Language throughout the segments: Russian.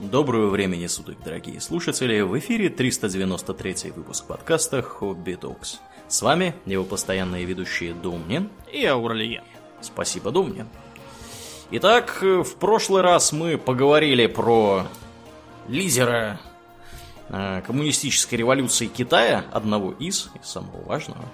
Доброго времени суток, дорогие слушатели! В эфире 393 выпуск подкаста Хобби Токс. С вами его постоянные ведущие Домнин и Аурлиен. Спасибо, Домнин. Итак, в прошлый раз мы поговорили про лидера э, коммунистической революции Китая, одного из, из самого важного.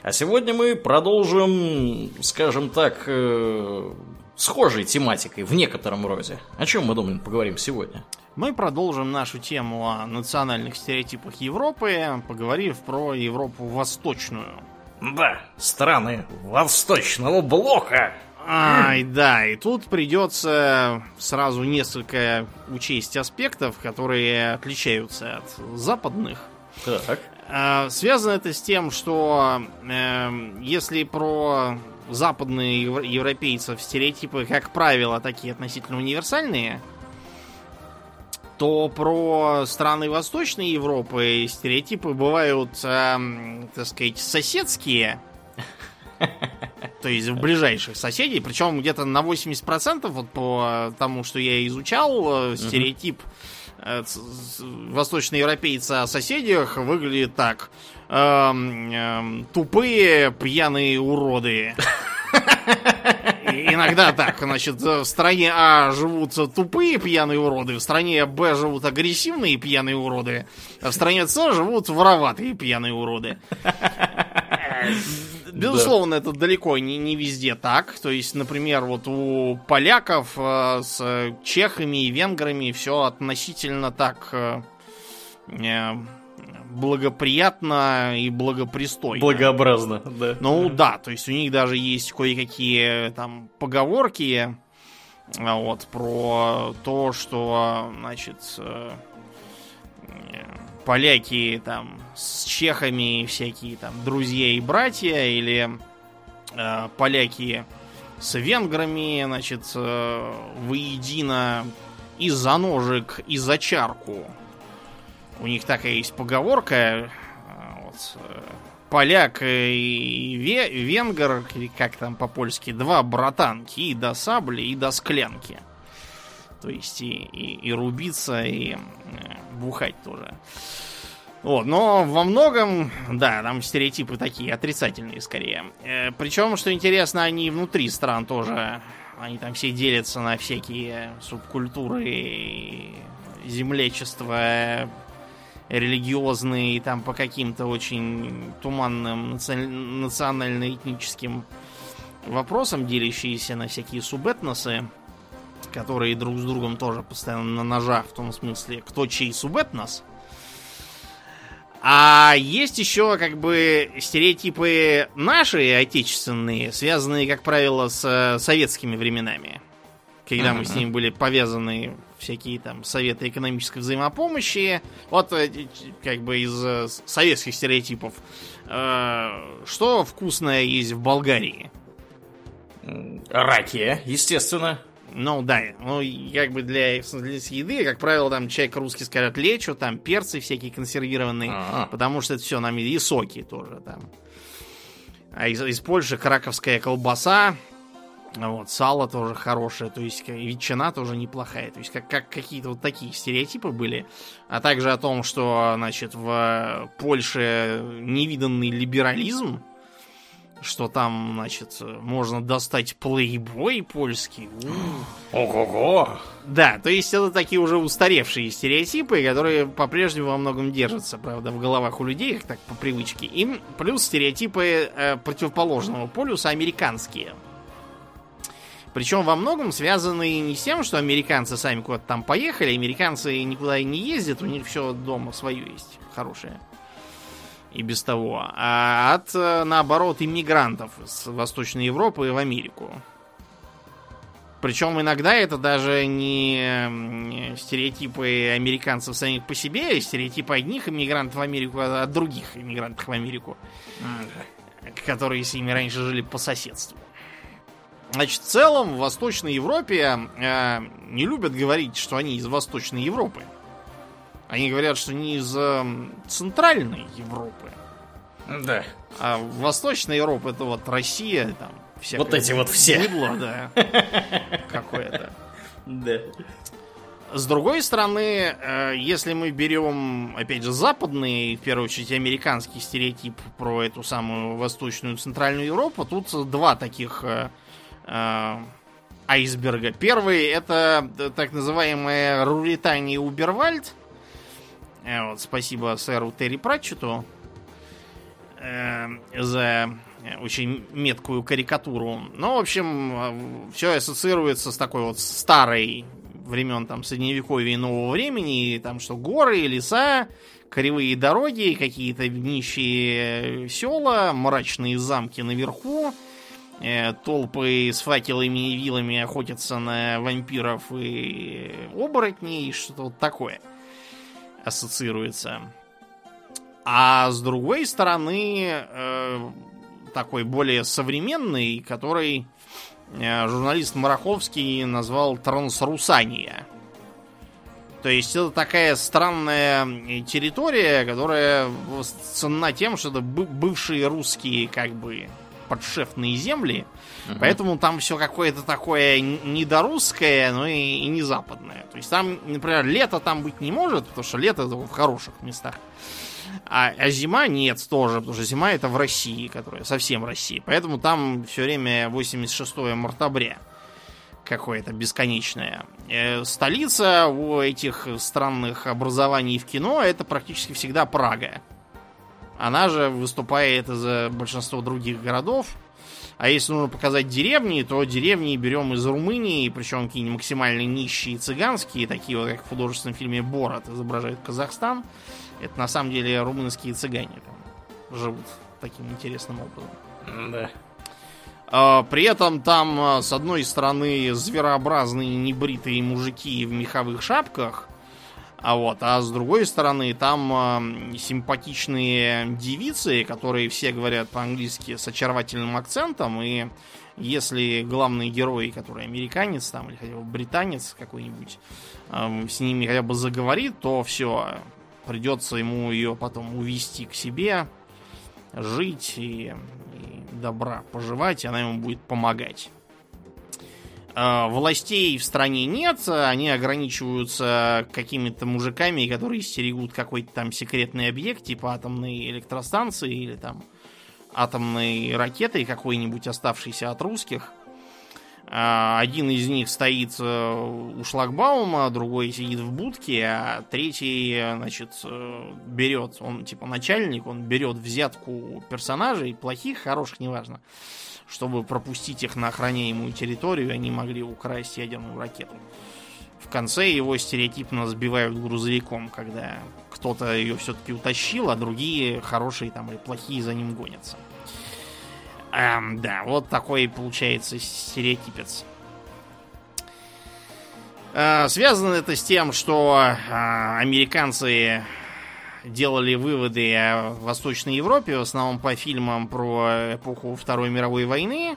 А сегодня мы продолжим, скажем так, э, схожей тематикой в некотором роде. О чем мы, думаем, поговорим сегодня? Мы продолжим нашу тему о национальных стереотипах Европы, поговорив про Европу восточную. Да, страны восточного блока. Ай, да, и тут придется сразу несколько учесть аспектов, которые отличаются от западных. Так. А, связано это с тем, что э, если про западные европейцев стереотипы, как правило, такие относительно универсальные, то про страны Восточной Европы стереотипы бывают, э, так сказать, соседские. То есть в ближайших соседей. Причем где-то на 80% вот по тому, что я изучал, э, стереотип э, восточноевропейца о соседях выглядит так. Эм, эм, тупые пьяные уроды. Иногда так, значит, в стране А живут тупые пьяные уроды, в стране Б живут агрессивные пьяные уроды, а в стране С живут вороватые пьяные уроды. Безусловно, это далеко не, не везде так. То есть, например, вот у поляков э, с чехами и венграми все относительно так э, э благоприятно и благопристойно. Благообразно, да. Ну да, то есть у них даже есть кое-какие там поговорки а, вот про то, что, значит, э, поляки там с чехами всякие там друзья и братья или э, поляки с венграми, значит, э, воедино и за ножик, и за чарку. У них такая есть поговорка. Э, вот, э, поляк и венгер, или как там по-польски, два братанки, и до сабли, и до склянки. То есть и, и, и рубиться, и бухать тоже. Вот, но во многом, да, там стереотипы такие отрицательные скорее. Э, причем, что интересно, они внутри стран тоже. Они там все делятся на всякие субкультуры, землечество, религиозные, там по каким-то очень туманным национально-этническим вопросам, делящиеся на всякие субэтносы, которые друг с другом тоже постоянно на ножах, в том смысле, кто чей субэтнос. А есть еще как бы стереотипы наши, отечественные, связанные, как правило, с советскими временами. Когда мы с ними были повязаны всякие там советы экономической взаимопомощи. Вот э, как бы из э, советских стереотипов. Э, что вкусное есть в Болгарии? Ракия, естественно. Ну да, ну как бы для, для еды, как правило, там человек русский скажет лечо, там перцы всякие консервированные, А-а. потому что это все нам и соки тоже там. А из, из Польши краковская колбаса, вот, сало тоже хорошее, то есть ветчина тоже неплохая. То есть как, как какие-то вот такие стереотипы были. А также о том, что, значит, в Польше невиданный либерализм, что там, значит, можно достать плейбой польский. Ого-го! Да, то есть это такие уже устаревшие стереотипы, которые по-прежнему во многом держатся, правда, в головах у людей, как так по привычке. Им плюс стереотипы э, противоположного полюса американские. Причем во многом связаны не с тем, что американцы сами куда-то там поехали, американцы никуда и не ездят, у них все дома свое есть хорошее. И без того. А от, э, наоборот, иммигрантов из Восточной Европы в Америку. Причем иногда это даже не стереотипы американцев самих по себе, а стереотипы одних иммигрантов в Америку а от других иммигрантов в Америку, которые с ними раньше жили по соседству. Значит, в целом в Восточной Европе э, не любят говорить, что они из Восточной Европы. Они говорят, что они из э, Центральной Европы. Да. А Восточная Европа это вот Россия, там, Вот эти вот все. Быдло, да. Какое-то. Да. С другой стороны, э, если мы берем, опять же, западный, в первую очередь, американский стереотип про эту самую восточную центральную Европу, тут два таких э, э, айсберга. Первый это так называемая Руритания Убервальд. Вот, спасибо сэру Терри Пратчету э, за очень меткую карикатуру. Ну, в общем, все ассоциируется с такой вот старой времен там средневековья и нового времени, там что горы, леса, кривые дороги, какие-то нищие села, мрачные замки наверху, э, толпы с факелами и вилами охотятся на вампиров и оборотней, что-то вот такое ассоциируется. А с другой стороны, э, такой более современный, который Э, журналист Мараховский назвал трансрусания. То есть это такая странная территория, которая ценна тем, что это бывшие русские как бы подшефные земли. Uh-huh. Поэтому там все какое-то такое недорусское, но и, и не западное. То есть там, например, лето там быть не может, потому что лето в хороших местах. А, а зима нет тоже, потому что зима это в России, которая совсем Россия. Поэтому там все время 86 мартабря какое-то бесконечное. Э, столица у этих странных образований в кино это практически всегда Прага. Она же выступает за большинство других городов. А если нужно показать деревни, то деревни берем из Румынии, причем какие-нибудь максимально нищие цыганские, такие вот, как в художественном фильме Борот изображает Казахстан. Это на самом деле румынские цыгане там живут таким интересным образом. Да. А, при этом там, а, с одной стороны, зверообразные небритые мужики в меховых шапках, а вот, а с другой стороны, там э, симпатичные девицы, которые все говорят по-английски с очаровательным акцентом, и если главный герой, который американец там, или хотя бы британец какой-нибудь, э, с ними хотя бы заговорит, то все, придется ему ее потом увести к себе, жить и, и добра поживать, и она ему будет помогать. А, властей в стране нет, они ограничиваются какими-то мужиками, которые стерегут какой-то там секретный объект, типа атомной электростанции или там атомной ракетой какой-нибудь оставшейся от русских – а, один из них стоит э, у шлагбаума, другой сидит в будке, а третий, значит, э, берет, он типа начальник, он берет взятку персонажей, плохих, хороших, неважно, чтобы пропустить их на охраняемую территорию, они могли украсть ядерную ракету. В конце его стереотипно сбивают грузовиком, когда кто-то ее все-таки утащил, а другие хорошие там или плохие за ним гонятся. Эм, да, вот такой получается стереотипец. Э, связано это с тем, что э, американцы делали выводы о Восточной Европе, в основном по фильмам про эпоху Второй мировой войны.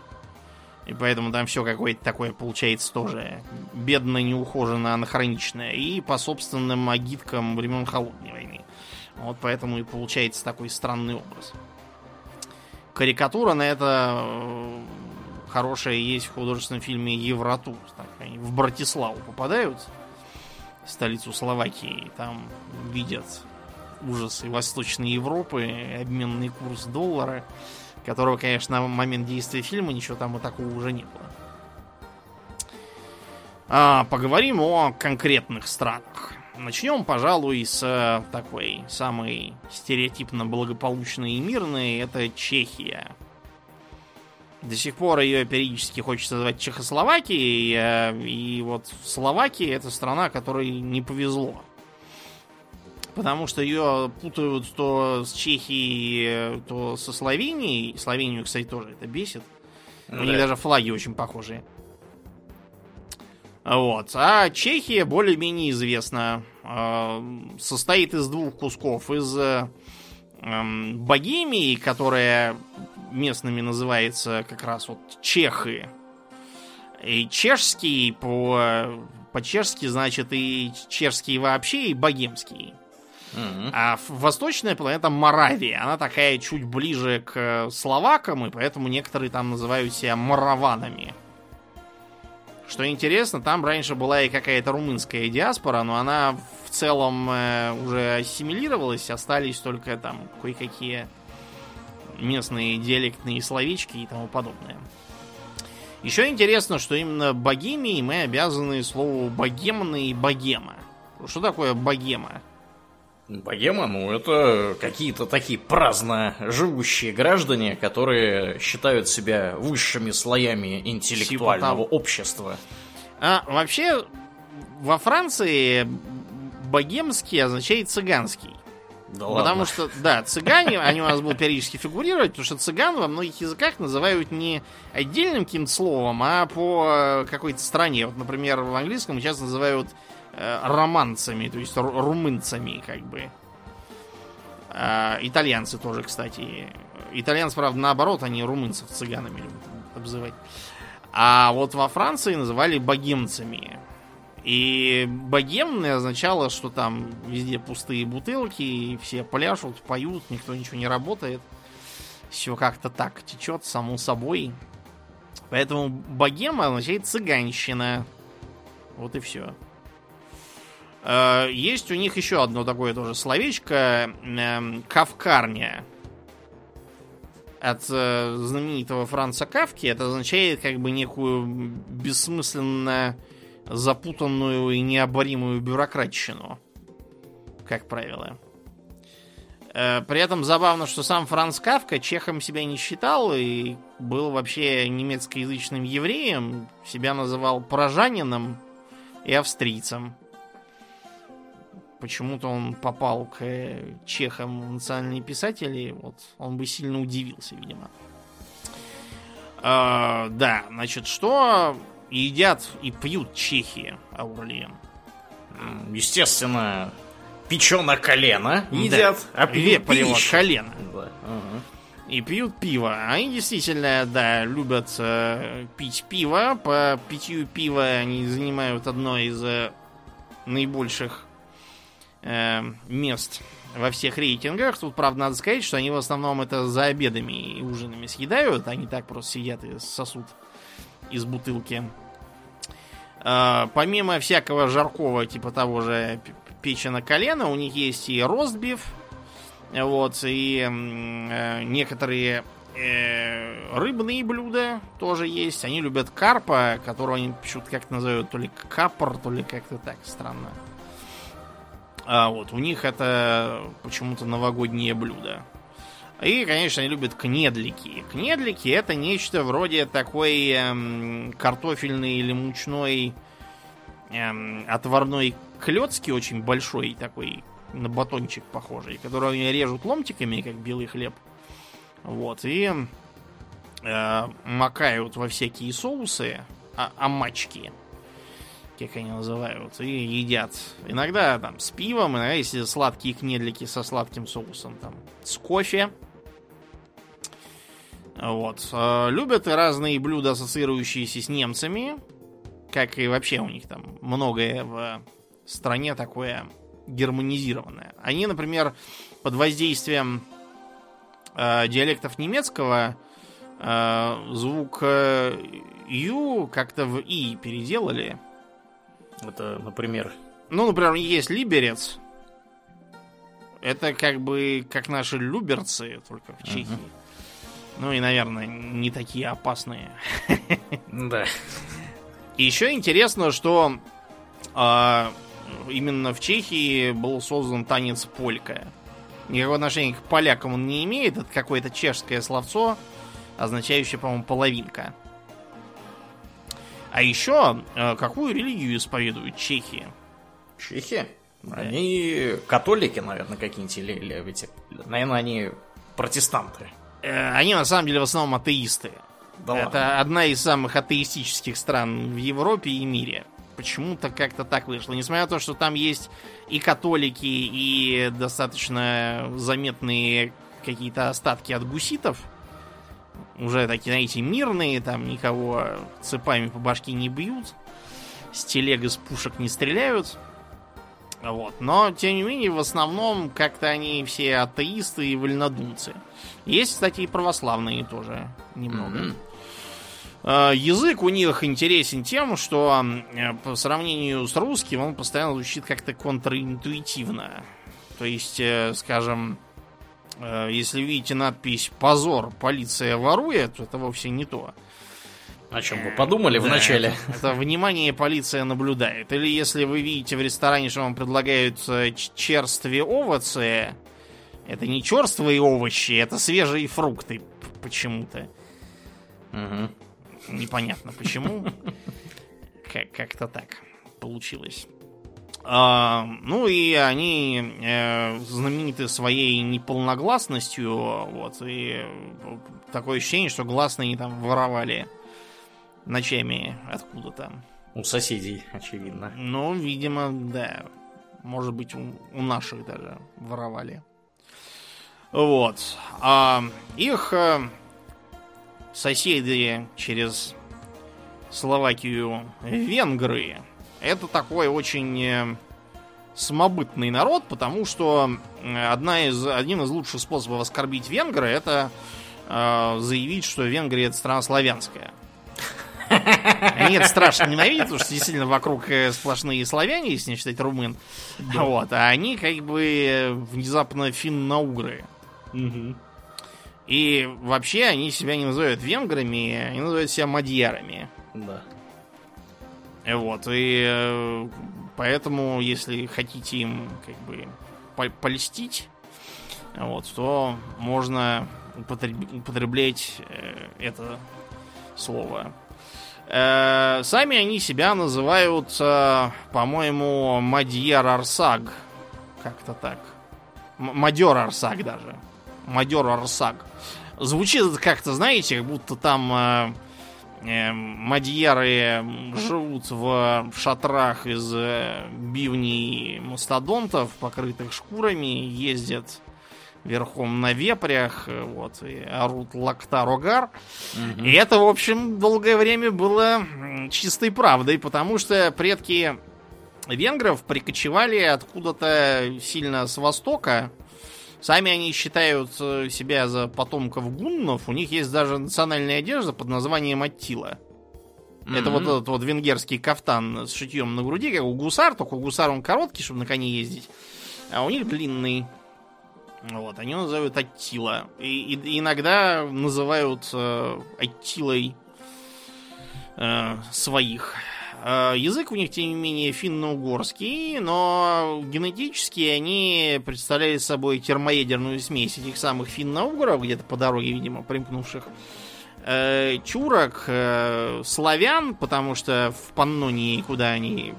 И поэтому там все какое-то такое получается тоже бедно, неухоженно, анахроничное. И по собственным агиткам времен Холодной войны. Вот поэтому и получается такой странный образ карикатура на это э, хорошая есть в художественном фильме Евротур. Так, они в Братиславу попадают, столицу Словакии, и там видят ужасы Восточной Европы, обменный курс доллара, которого, конечно, на момент действия фильма ничего там и такого уже не было. А, поговорим о конкретных странах. Начнем, пожалуй, с э, такой самой стереотипно благополучной и мирной. Это Чехия. До сих пор ее периодически хочется называть Чехословакией. Э, и вот Словакия это страна, которой не повезло. Потому что ее путают то с Чехией, то со Словенией. Словению, кстати, тоже это бесит. У них даже флаги очень похожие. Вот. А Чехия более-менее известна. А, состоит из двух кусков. Из эм, Богемии, которая местными называется как раз вот чехы. И чешский по, по-чешски значит и чешский вообще, и богемский. Mm-hmm. А восточная планета Моравия, она такая чуть ближе к словакам, и поэтому некоторые там называют себя мораванами Что интересно, там раньше была и какая-то румынская диаспора, но она в целом э, уже ассимилировалась, остались только там кое-какие местные диалектные словечки и тому подобное. Еще интересно, что именно богемией мы обязаны слову богемный и богема. Что такое богема? Богема, ну, это какие-то такие праздно живущие граждане, которые считают себя высшими слоями интеллектуального Типа общества. А вообще, во Франции богемский означает цыганский. Да Потому ладно. что, да, цыгане, они у нас будут периодически фигурировать, потому что цыган во многих языках называют не отдельным каким-то словом, а по какой-то стране. Вот, например, в английском сейчас называют романцами, то есть ру- румынцами, как бы. А, итальянцы тоже, кстати. Итальянцы, правда, наоборот, они румынцев цыганами любят обзывать. А вот во Франции называли богемцами. И богемное означало, что там везде пустые бутылки, и все пляшут, поют, никто ничего не работает. Все как-то так течет, само собой. Поэтому богема означает цыганщина. Вот и все. Есть у них еще одно такое тоже словечко. эм, Кавкарня. От э, знаменитого Франца Кавки. Это означает как бы некую бессмысленно запутанную и необоримую бюрократщину. Как правило. Э, При этом забавно, что сам Франц Кавка чехом себя не считал и был вообще немецкоязычным евреем, себя называл поражанином и австрийцем. Почему-то он попал к э, чехам национальные писатели, вот он бы сильно удивился, видимо. Э, да, значит, что едят и пьют чехи, Аурлиен? Естественно, печеное колено едят, а пьют пищу. колено. Да, ага. И пьют пиво. Они действительно, да, любят э, пить пиво. По питью пива они занимают одно из э, наибольших э, мест во всех рейтингах. Тут, правда, надо сказать, что они в основном это за обедами и ужинами съедают. Они так просто сидят и сосут из бутылки. Э, помимо всякого жаркого, типа того же печено колено, у них есть и ростбиф, вот, и э, некоторые э, рыбные блюда тоже есть. Они любят карпа, которого они почему-то как-то называют то ли капор, то ли как-то так странно. А вот, у них это почему-то новогоднее блюдо. И, конечно, они любят кнедлики. Кнедлики это нечто вроде такой эм, картофельной или мучной эм, отварной клетки, очень большой такой, на батончик похожий, который режут ломтиками, как белый хлеб. Вот, и э, макают во всякие соусы, а, амачки, как они называют, и едят. Иногда там с пивом, иногда если сладкие кнедлики со сладким соусом, там с кофе. Вот. Э, Любят разные блюда, ассоциирующиеся с немцами. Как и вообще у них там многое в стране такое германизированное. Они, например, под воздействием э, диалектов немецкого э, звук Ю как-то в И переделали. Это, например, Ну, например, есть либерец. Это как бы как наши люберцы, только в Чехии. Ну и, наверное, не такие опасные. да. И еще интересно, что а, именно в Чехии был создан танец полька. Никакого отношения к полякам он не имеет. Это какое-то чешское словцо, означающее, по-моему, половинка. А еще, э, какую религию исповедуют чехи? Чехи? Они католики, наверное, какие-нибудь, или, или эти, наверное, они протестанты. Э, Они на самом деле в основном атеисты. Да Это ладно. одна из самых атеистических стран в Европе и мире. Почему-то как-то так вышло. Несмотря на то, что там есть и католики, и достаточно заметные какие-то остатки от гуситов. Уже такие, знаете, мирные, там никого цепами по башке не бьют. С телег из пушек не стреляют. Вот. Но, тем не менее, в основном как-то они все атеисты и вольнодумцы. Есть, кстати, и православные тоже немного. Э, язык у них интересен тем, что э, по сравнению с русским он постоянно звучит как-то контринтуитивно. То есть, э, скажем, если видите надпись «Позор, полиция ворует», это вовсе не то. О чем вы подумали да, вначале? Это, это внимание полиция наблюдает. Или если вы видите в ресторане, что вам предлагают черствые овощи, это не черствые овощи, это свежие фрукты почему-то. Угу. Непонятно почему. Как-то так получилось. А, ну и они э, знамениты своей неполногласностью, вот, и такое ощущение, что гласные там воровали ночами откуда-то. У соседей, очевидно. Ну, видимо, да. Может быть, у, у наших даже воровали. Вот. А их э, соседи через Словакию венгры. Это такой очень э, самобытный народ, потому что одна из, один из лучших способов оскорбить венгры это э, заявить, что Венгрия это страна славянская. Они это страшно ненавидят, потому что действительно вокруг э, сплошные славяне, если не считать румын. Да. Вот, а они как бы э, внезапно финно-угры. Угу. И вообще они себя не называют венграми, они называют себя мадьярами. Да. Вот, и э, поэтому, если хотите им как бы польстить, вот, то можно употреблять э, это слово. Э, сами они себя называют, по-моему, Мадьяр Арсаг. Как-то так. Мадер Арсаг даже. Мадер Арсаг. Звучит как-то, знаете, как будто там мадьяры живут в шатрах из э, бивней мастодонтов, покрытых шкурами, ездят верхом на вепрях, э, вот, и орут лактар-огар. Угу. И это, в общем, долгое время было чистой правдой, потому что предки венгров прикочевали откуда-то сильно с востока, Сами они считают э, себя за потомков гуннов. У них есть даже национальная одежда под названием Аттила. Mm-hmm. Это вот этот вот венгерский кафтан с шитьем на груди, как у гусар, только у гусар он короткий, чтобы на коне ездить. А у них длинный. Вот, они называют Аттила. И, и иногда называют э, Аттилой э, своих. Э, язык у них, тем не менее, финно-угорский, но генетически они представляли собой термоядерную смесь этих самых финно-угров, где-то по дороге, видимо, примкнувших. Э, чурок, э, славян, потому что в Паннонии, куда они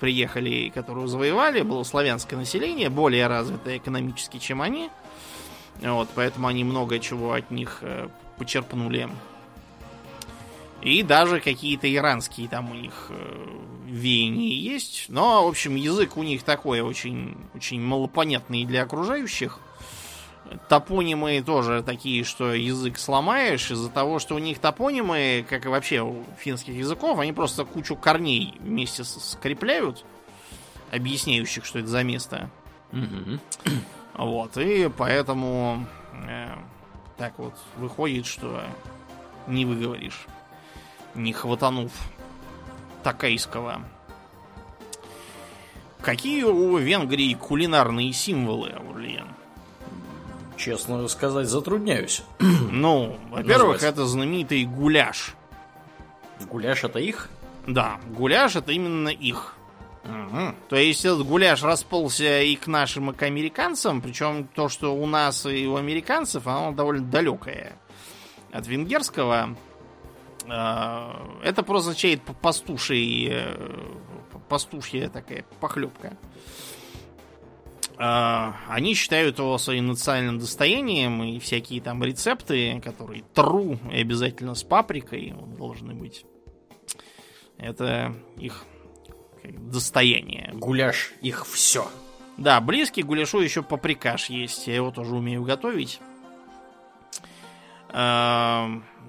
приехали, которую завоевали, было славянское население, более развитое экономически, чем они. Вот, поэтому они много чего от них почерпнули. И даже какие-то иранские там у них э, веяния есть. Но, в общем, язык у них такой очень, очень малопонятный для окружающих. Топонимы тоже такие, что язык сломаешь из-за того, что у них топонимы, как и вообще у финских языков, они просто кучу корней вместе скрепляют, объясняющих, что это за место. Вот, и поэтому э, так вот выходит, что не выговоришь не хватанув такайского. Какие у Венгрии кулинарные символы, Аурлиен? Честно сказать, затрудняюсь. Ну, во-первых, это знаменитый гуляш. Гуляш это их? Да, гуляш это именно их. Угу. То есть этот гуляш расползся и к нашим, и к американцам, причем то, что у нас и у американцев, оно довольно далекое от венгерского. А, это просто означает пастуший, э, пастушья такая похлебка. А, они считают его своим национальным достоянием, и всякие там рецепты, которые тру и обязательно с паприкой должны быть. Это их достояние. Гуляш их все. Да, близкий гуляшу еще паприкаш есть. Я его тоже умею готовить.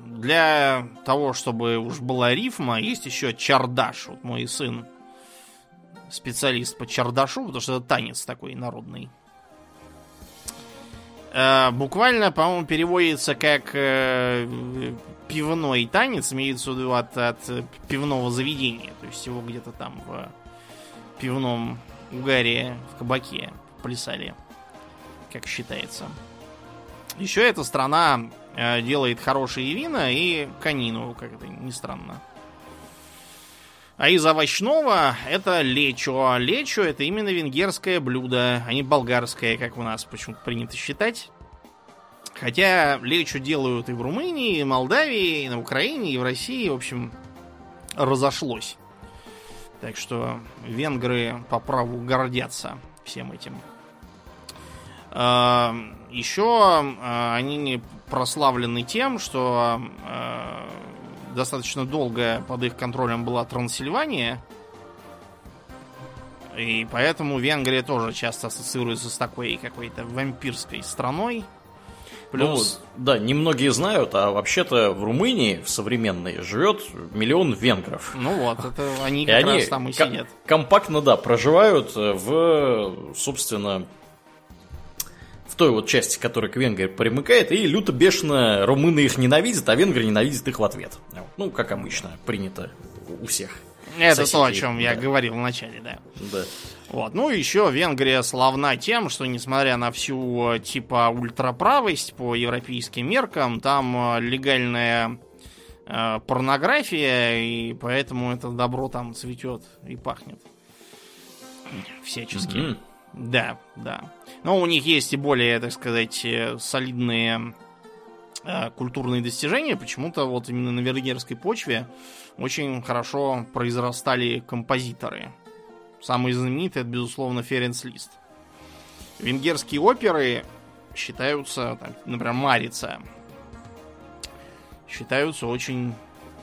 Для того, чтобы уж была рифма, есть еще чардаш. Вот мой сын специалист по чардашу, потому что это танец такой народный. Э, буквально, по-моему, переводится как э, пивной танец, имеется в виду от, от пивного заведения. То есть его где-то там в пивном угаре в кабаке плясали, как считается. Еще эта страна делает хорошие вина и конину, как это ни странно. А из овощного это лечо. Лечо это именно венгерское блюдо, а не болгарское, как у нас почему-то принято считать. Хотя лечо делают и в Румынии, и в Молдавии, и на Украине, и в России. В общем, разошлось. Так что венгры по праву гордятся всем этим. А, Еще а, они прославлены тем, что а, достаточно долго под их контролем была Трансильвания. И поэтому Венгрия тоже часто ассоциируется с такой какой-то вампирской страной. Плюс... Ну, да, немногие знают, а вообще-то в Румынии, в современной, живет миллион венгров. Ну вот, это они как и раз там и сидят. Компактно, да, проживают в, собственно, в той вот части, которая к Венгрии примыкает, и люто бешено румыны их ненавидят, а венгры ненавидят их в ответ. Ну, как обычно, принято у всех. Это то, о чем да. я говорил в начале, да. Да. Вот. Ну, еще Венгрия славна тем, что, несмотря на всю, типа, ультраправость по европейским меркам, там э, легальная э, порнография, и поэтому это добро там цветет и пахнет. Всячески. Mm-hmm. Да, да. Но у них есть и более, так сказать, э, солидные э, культурные достижения. Почему-то вот именно на венгерской почве очень хорошо произрастали композиторы. Самый знаменитый это, безусловно, Ференц Лист. Венгерские оперы считаются, там, например, Марица, считаются очень,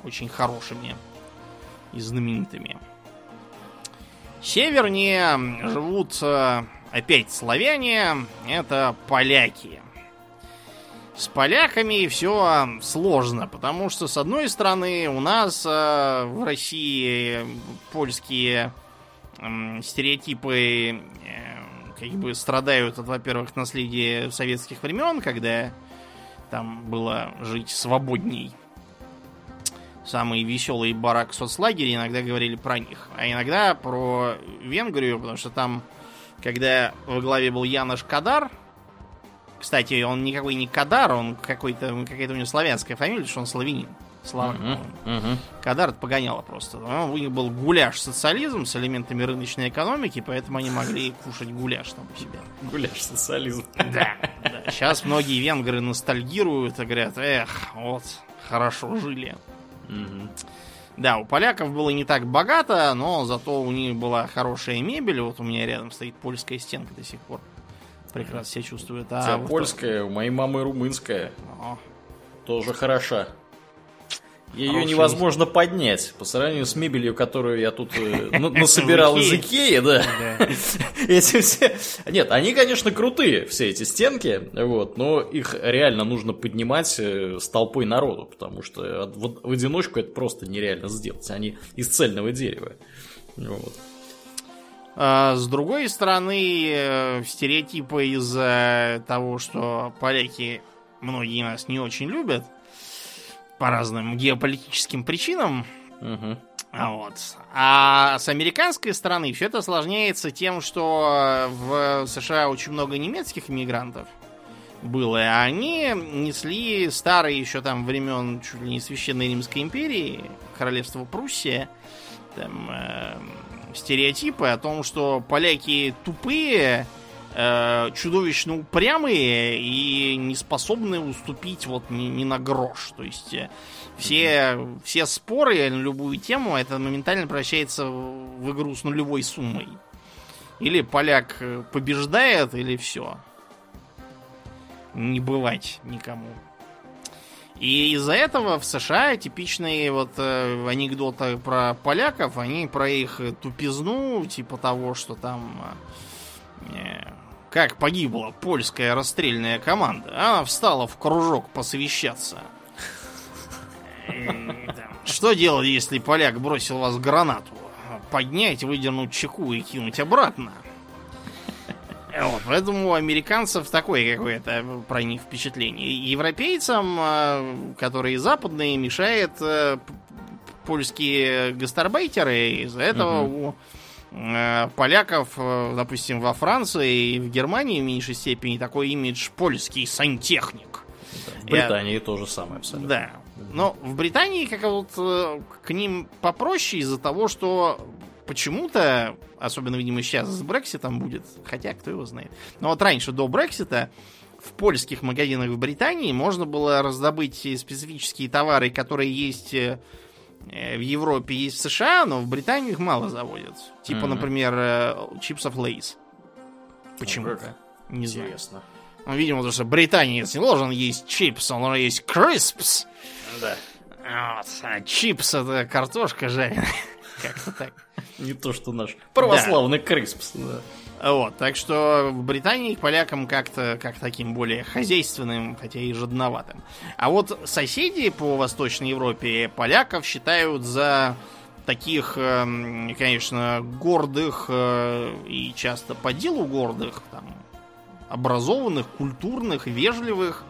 очень хорошими и знаменитыми. Севернее живут э, опять славяне, это поляки. С поляками все сложно, потому что, с одной стороны, у нас э, в России польские э, стереотипы э, как бы страдают от, во-первых, наследия советских времен, когда там было жить свободней самый веселый барак соцлагеря, иногда говорили про них. А иногда про Венгрию, потому что там, когда во главе был Янош Кадар, кстати, он никакой не Кадар, он какой-то, какая-то у него славянская фамилия, что он славянин. Слава. Uh-huh, uh-huh. Кадар это погоняло просто. У них был гуляш социализм с элементами рыночной экономики, поэтому они могли кушать гуляш там у себя. Гуляш социализм. Да, да. Сейчас многие венгры ностальгируют и говорят, эх, вот, хорошо жили. Да, у поляков было не так богато, но зато у них была хорошая мебель. Вот у меня рядом стоит польская стенка до сих пор. Прекрасно себя чувствует. А у вот польская, у моей мамы румынская. О. Тоже хороша. Ее невозможно поднять по сравнению с мебелью, которую я тут э, насобирал из Икеи, да. Эти все... Нет, они, конечно, крутые, все эти стенки, вот, но их реально нужно поднимать э, с толпой народу, потому что в одиночку это просто нереально сделать. Они из цельного дерева. Вот. А, с другой стороны, э, стереотипы из-за того, что поляки многие нас не очень любят, по разным геополитическим причинам. Угу. Вот. А с американской стороны все это осложняется тем, что в США очень много немецких иммигрантов было, а они несли старые еще там времен чуть ли не Священной Римской империи, королевства Пруссия, там, э, стереотипы о том, что поляки тупые, э, чудовищно упрямые и не способны уступить вот ни, ни на грош. То есть э, все, все споры на любую тему, это моментально превращается в игру с нулевой суммой. Или поляк э, побеждает, или все. Не бывать никому. И из-за этого в США типичные вот э, анекдоты про поляков, они про их тупизну, типа того, что там э, как погибла польская расстрельная команда. Она встала в кружок посовещаться. Что делать, если поляк бросил вас гранату? Поднять, выдернуть чеку и кинуть обратно. Вот, поэтому у американцев такое какое-то про них впечатление. Европейцам, э, которые западные, мешает э, польские гастарбайтеры. Из-за этого у э, поляков, э, допустим, во Франции и в Германии в меньшей степени такой имидж польский сантехник. В Британии то же самое абсолютно. Да. Но в Британии как вот э, к ним попроще из-за того, что почему-то, особенно, видимо, сейчас с Брекситом будет, хотя кто его знает. Но вот раньше, до Брексита, в польских магазинах в Британии можно было раздобыть специфические товары, которые есть э, в Европе, есть в США, но в Британии их мало заводят. Типа, Мгм. например, э, чипсов Lay's. Почему-то. Не знаю. Интересно. Ну, видимо, потому что британец не должен есть чипс, он должен есть crisps. Да. Вот. А чипс это картошка жареная. Как-то так. Не то, что наш православный crisps. Да. Вот, так что в Британии к полякам как-то как таким более хозяйственным, хотя и жадноватым. А вот соседи по Восточной Европе поляков считают за таких, эм, конечно, гордых э, и часто по делу гордых, там, образованных, культурных, вежливых,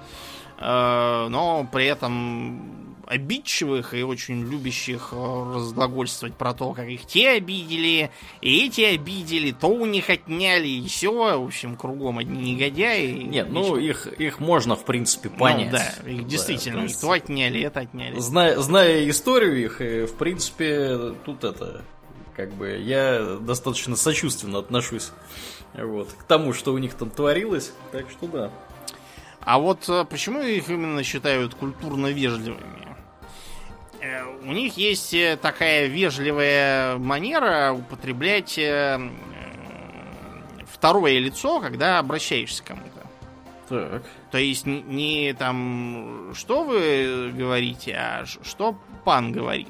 э, но при этом обидчивых и очень любящих э, разглагольствовать про то, как их те обидели, и эти обидели, то у них отняли, и все. В общем, кругом одни негодяи. Нет, ну их, их можно, в принципе, Ну, понять. да, их действительно, и есть, то отняли, это отняли. Зная, зная историю их, э, в принципе, тут это, как бы, я достаточно сочувственно отношусь вот, к тому, что у них там творилось, так что да. А вот э, почему их именно считают культурно вежливыми? Э, У них есть э, такая вежливая манера употреблять э, второе лицо, когда обращаешься к кому-то. Так. То есть не там что вы говорите, а что пан говорит.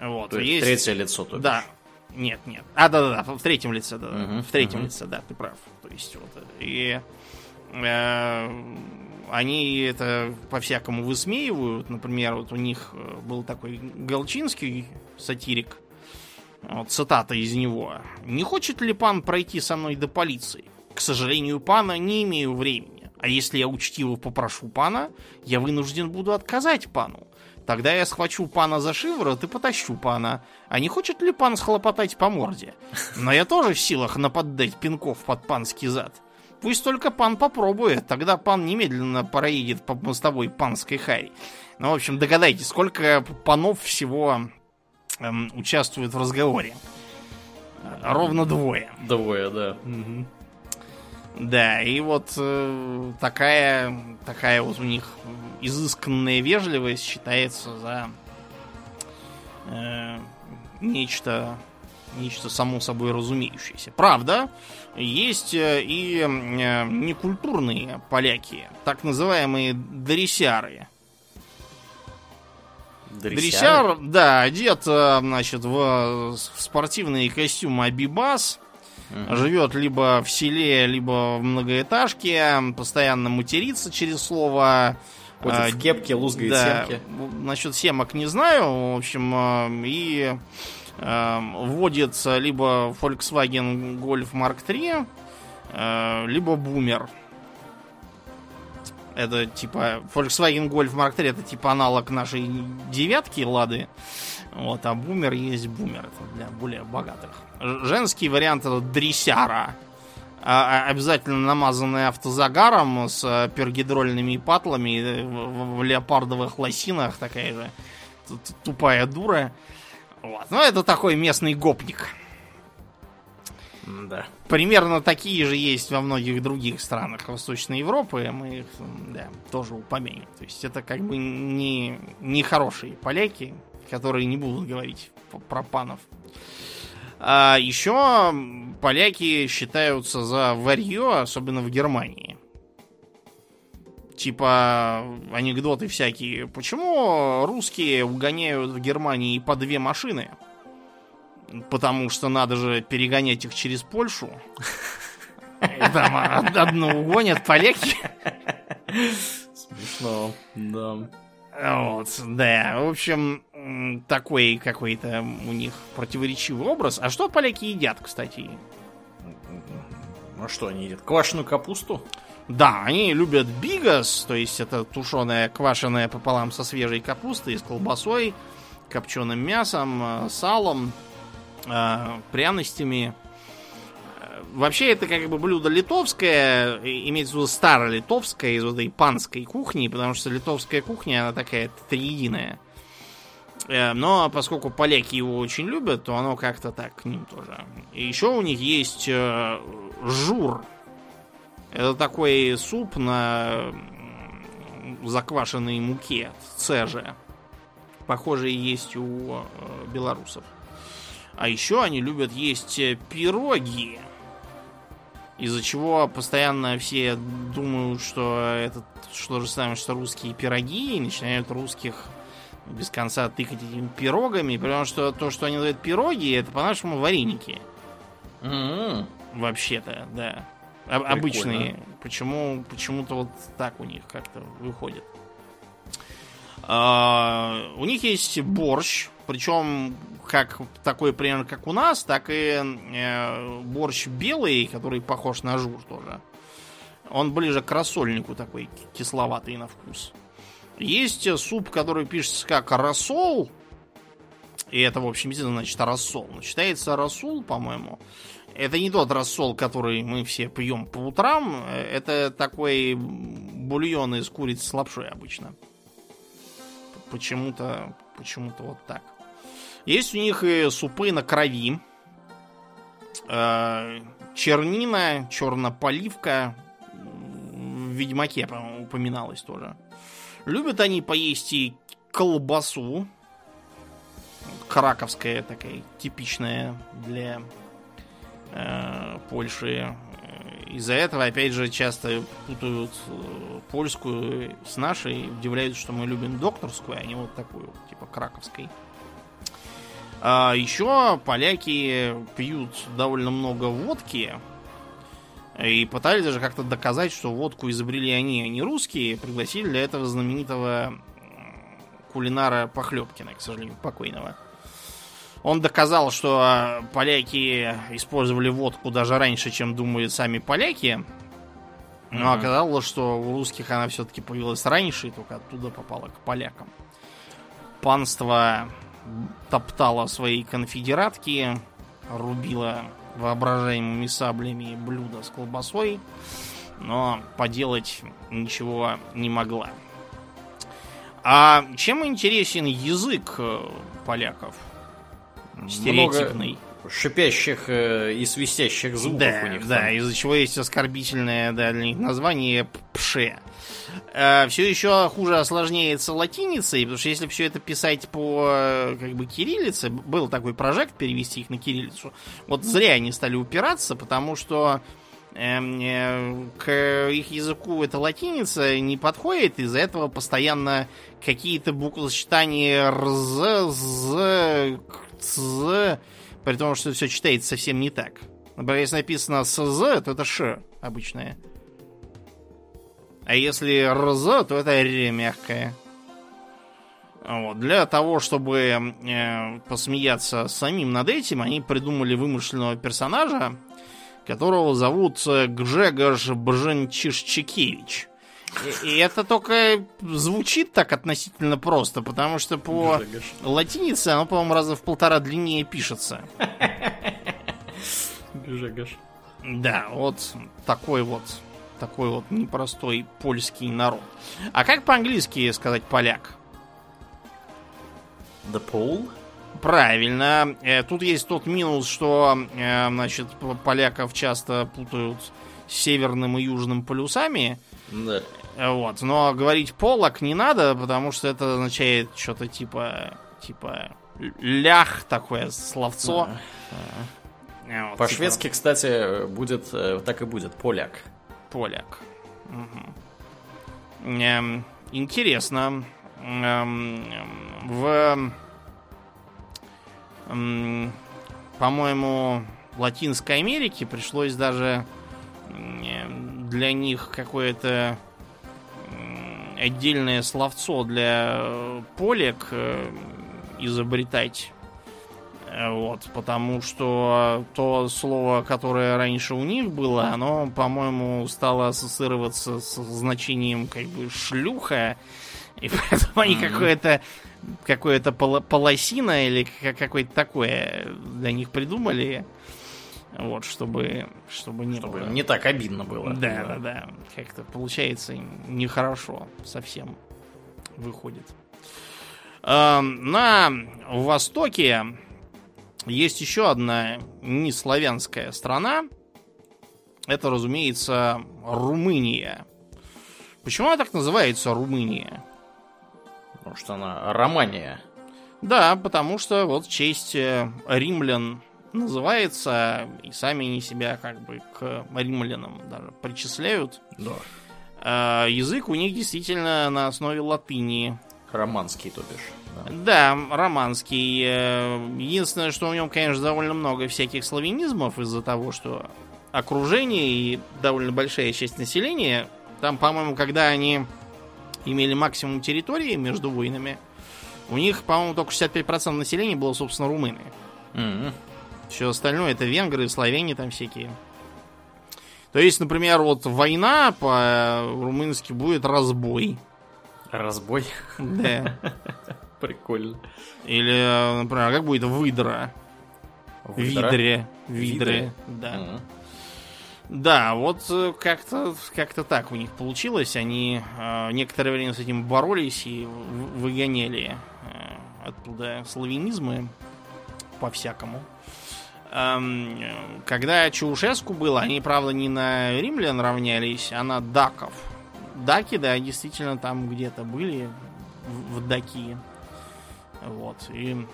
Вот. То есть, есть- третье лицо только. Да. Нет, нет. А, да, да, да, в третьем лице, да. Мгм, В третьем мгм. лице, да, ты прав. То есть вот. И э, они это по-всякому высмеивают. Например, вот у них э, был такой Галчинский сатирик. Вот цитата из него. «Не хочет ли пан пройти со мной до полиции? К сожалению, пана не имею времени. А если я учтиво попрошу пана, я вынужден буду отказать пану. Тогда я схвачу пана за шиворот и потащу пана. А не хочет ли пан схлопотать по морде? Но я тоже в силах наподдать пинков под панский зад. Пусть только пан попробует, тогда пан немедленно проедет по мостовой панской хари. Ну, в общем, догадайтесь, сколько панов всего эм, участвует в разговоре. Э, Ровно двое. Двое, да. Да, и вот э, такая, такая вот у них изысканная вежливость считается за э, нечто, нечто само собой разумеющееся. Правда, есть э, и э, некультурные поляки, так называемые дресяры. Дресяр, да, одет, э, значит, в, в спортивные костюмы Абибас, Мгм. живет либо в селе, либо в многоэтажке, постоянно матерится через слово. Ходит а, в кепке, лузгает да, семки. насчет семок не знаю, в общем, и э, вводит либо Volkswagen Golf Mark III, э, либо Бумер. Это типа Volkswagen Golf Mark III это типа аналог нашей девятки Лады. Вот, а бумер есть бумер. Это для более богатых. Женский вариант это дресяра. А- а- обязательно намазанный автозагаром с э, пергидрольными патлами э, в, леопардовых лосинах. Такая же тупая дура. Вот. Ну, это такой местный гопник. Да. Примерно такие же есть во многих других странах Восточной Европы. Мы их да, тоже упомянем. То есть это как бы не, не хорошие поляки, которые не будут говорить про панов. А еще поляки считаются за варье, особенно в Германии. Типа анекдоты всякие. Почему русские угоняют в Германии по две машины? Потому что надо же перегонять их через Польшу. Там од- одну угонят поляки. Смешно. Да. Вот, да. В общем, такой какой-то у них противоречивый образ. А что поляки едят, кстати? Ну что они едят? Квашеную капусту? Да, они любят бигас, то есть это тушеная, квашеная пополам со свежей капустой, с колбасой, копченым мясом, э, салом, э, пряностями. Э, Вообще это как бы блюдо литовское, имеется в виду старолитовское из вот этой панской кухни, потому что литовская кухня, она такая триединая. Но поскольку поляки его очень любят, то оно как-то так к ним тоже. И еще у них есть жур. Это такой суп на заквашенной муке, цеже. Похожий есть у э, белорусов. А еще они любят есть э, пироги. Из-за чего постоянно все думают, что это что же самое, что русские пироги, и начинают русских без конца тыкать этими пирогами, потому что то, что они называют пироги, это по-нашему вареники. М-м. Вообще-то, да. Об- обычные. Почему, почему-то вот так у них как-то выходит. А, у них есть борщ, причем как такой примерно как у нас, так и э, борщ белый, который похож на жур тоже. Он ближе к рассольнику такой кисловатый на вкус. Есть суп, который пишется как рассол. И это, в общем, значит рассол. Но читается рассол, по-моему. Это не тот рассол, который мы все пьем по утрам. Это такой бульон из курицы с лапшой обычно. Почему-то, почему-то вот так. Есть у них и супы на крови. Э, Чернина, чернополивка. В Ведьмаке, по-моему, упоминалось тоже. Любят они поесть и колбасу. Краковская такая, типичная для э, Польши. Из-за этого, опять же, часто путают э, польскую с нашей. Удивляются, что мы любим докторскую, а не вот такую, типа краковской. А еще поляки пьют довольно много водки. И пытались даже как-то доказать, что водку изобрели они, а не русские. Пригласили для этого знаменитого кулинара Похлебкина, к сожалению, покойного. Он доказал, что а, поляки использовали водку даже раньше, чем думают сами поляки. Но Мгм. оказалось, что у русских она все-таки появилась раньше и только оттуда попала к полякам. Панство топтало свои конфедератки, рубило воображаемыми саблями блюда с колбасой, но поделать ничего не могла. А чем интересен язык э, поляков? Стереотипный. Шипящих э, и свистящих звуков да, у них. да, там. из-за чего есть оскорбительное да, для них название ПШЕ. все еще хуже осложняется латиницей, потому что если все это писать по э, как бы кириллице, был такой прожект перевести их на кириллицу. Вот зря они стали упираться, потому что э, к их языку эта латиница не подходит, из-за этого постоянно какие-то буквосочетания РЗ, З, ЦЗ, при том, что все читается совсем не так. Например, если написано СЗ, то это Ш обычное. А если РЗ, то это Р мягкое. Вот. Для того, чтобы э, посмеяться самим над этим, они придумали вымышленного персонажа, которого зовут э, Гжегош Бженчишчикевич. И, и это только звучит так относительно просто, потому что по Гжегош. латинице оно, по-моему, раза в полтора длиннее пишется. Гжегош. Да, вот такой вот такой вот непростой польский народ. А как по-английски сказать поляк? The Pole? Правильно. Э, Тут есть тот минус, что э, значит, поляков часто путают с северным и южным полюсами. Да. Э, Вот. Но говорить полок не надо, потому что это означает что-то типа. типа лях такое словцо. Э, вот, типа По-шведски, кстати, будет так и будет поляк. Поляк. Эм, интересно. Эм, в, эм, по-моему, Латинской Америке пришлось даже для них какое-то отдельное словцо для э, полек э, изобретать. Э, Вот, потому что то слово, которое раньше у них было, оно, по-моему, стало ассоциироваться с значением как бы шлюха, и поэтому они какое-то какое-то поло- полосина или ка- какое-то такое для них придумали, вот, чтобы, чтобы не Чтобы было. не так обидно было. Да, да, да. Как-то получается нехорошо совсем выходит. Эм, На Востоке есть еще одна неславянская страна. Это, разумеется, Румыния. Почему она так называется Румыния? Потому что она Романия. Да, потому что вот в честь э, римлян называется, и сами они себя как бы к римлянам даже причисляют. Да. А, язык у них действительно на основе латыни. Романский, то бишь. Да. Да, романский. Э, Единственное, что в нем, конечно, довольно много всяких славянизмов из-за того, что окружение и довольно большая часть населения. Там, по-моему, когда они имели максимум территории между войнами, у них, по-моему, только 65% населения было, собственно, румыны. Мгм. Все остальное это венгры, славяне там всякие. То есть, например, вот война по-румынски будет разбой. Разбой. Да. Прикольно. Или, например, а как будет выдра? Видре. Видре. Да. Да, вот э, как-то как так у них получилось. Они э, некоторое время с этим боролись и выгоняли э, оттуда славянизмы по-всякому. Эм, когда Чаушеску было, они, правда, не на римлян равнялись, а на даков. Даки, да, действительно там где-то были, в, в Даки. Вот, и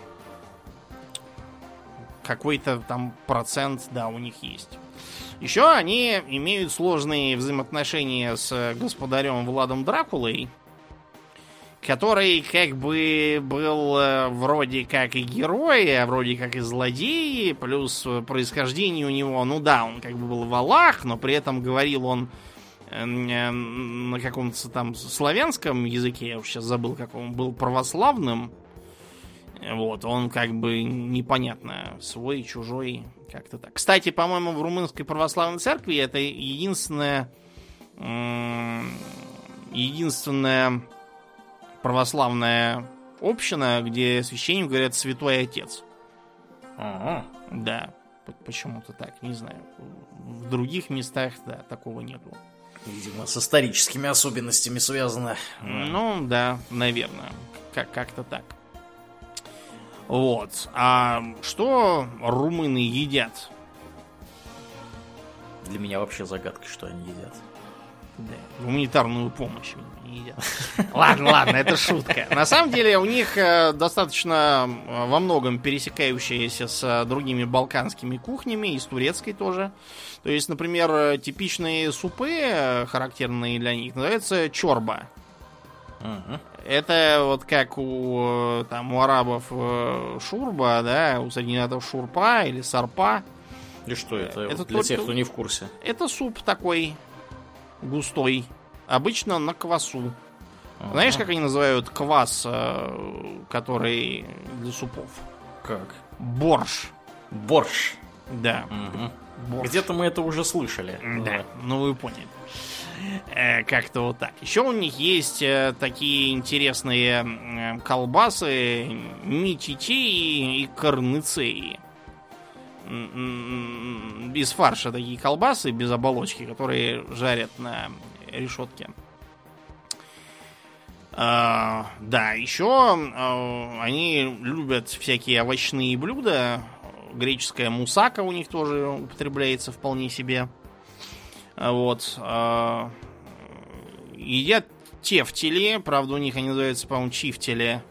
какой-то там процент, да, у них есть. Еще они имеют сложные взаимоотношения с господарем Владом Дракулой, который как бы был э, вроде как и герой, а вроде как и злодей, плюс э, происхождение у него, ну да, он как бы был валах, но при этом говорил он э, э, на каком-то там славянском языке, я уж сейчас забыл, как он был православным. Вот, он как бы непонятно, свой, чужой, как-то так. Кстати, по-моему, в румынской православной церкви это единственная единственная православная община, где священник говорят святой отец. Ага. Да, почему-то так, не знаю. В других местах, да, такого нету. Видимо, с историческими особенностями связано. Ну, да, наверное. Как- как-то так. Вот. А что румыны едят? Для меня вообще загадка, что они едят. Да, гуманитарную помощь они едят. Ладно, ладно, это шутка. На самом деле у них э, достаточно э, во многом пересекающиеся с э, другими балканскими кухнями и с турецкой тоже. То есть, например, типичные супы, характерные для них, называются чорба. Это вот как у, там, у арабов э, шурба, да, у средневековых шурпа или сарпа. И что это? Это Вот для только- тех, кто не в курсе. Это суп такой густой, обычно на квасу. Знаешь, Ага. как они называют квас, э, который для супов? Как? Борщ. Борщ. Да, Мгм. борщ. Где-то мы это уже слышали. Да, ну вы поняли. Э, Как-то вот так. Еще у них есть э, такие интересные колбасы митичеи и корныцеи. Без фарша такие колбасы, без оболочки, которые жарят на решетке. А, да, еще а, они любят всякие овощные блюда. Греческая мусака у них тоже употребляется вполне себе. А, Вот. а, едят тефтели, правда, у них они называются, по-моему, чифтели.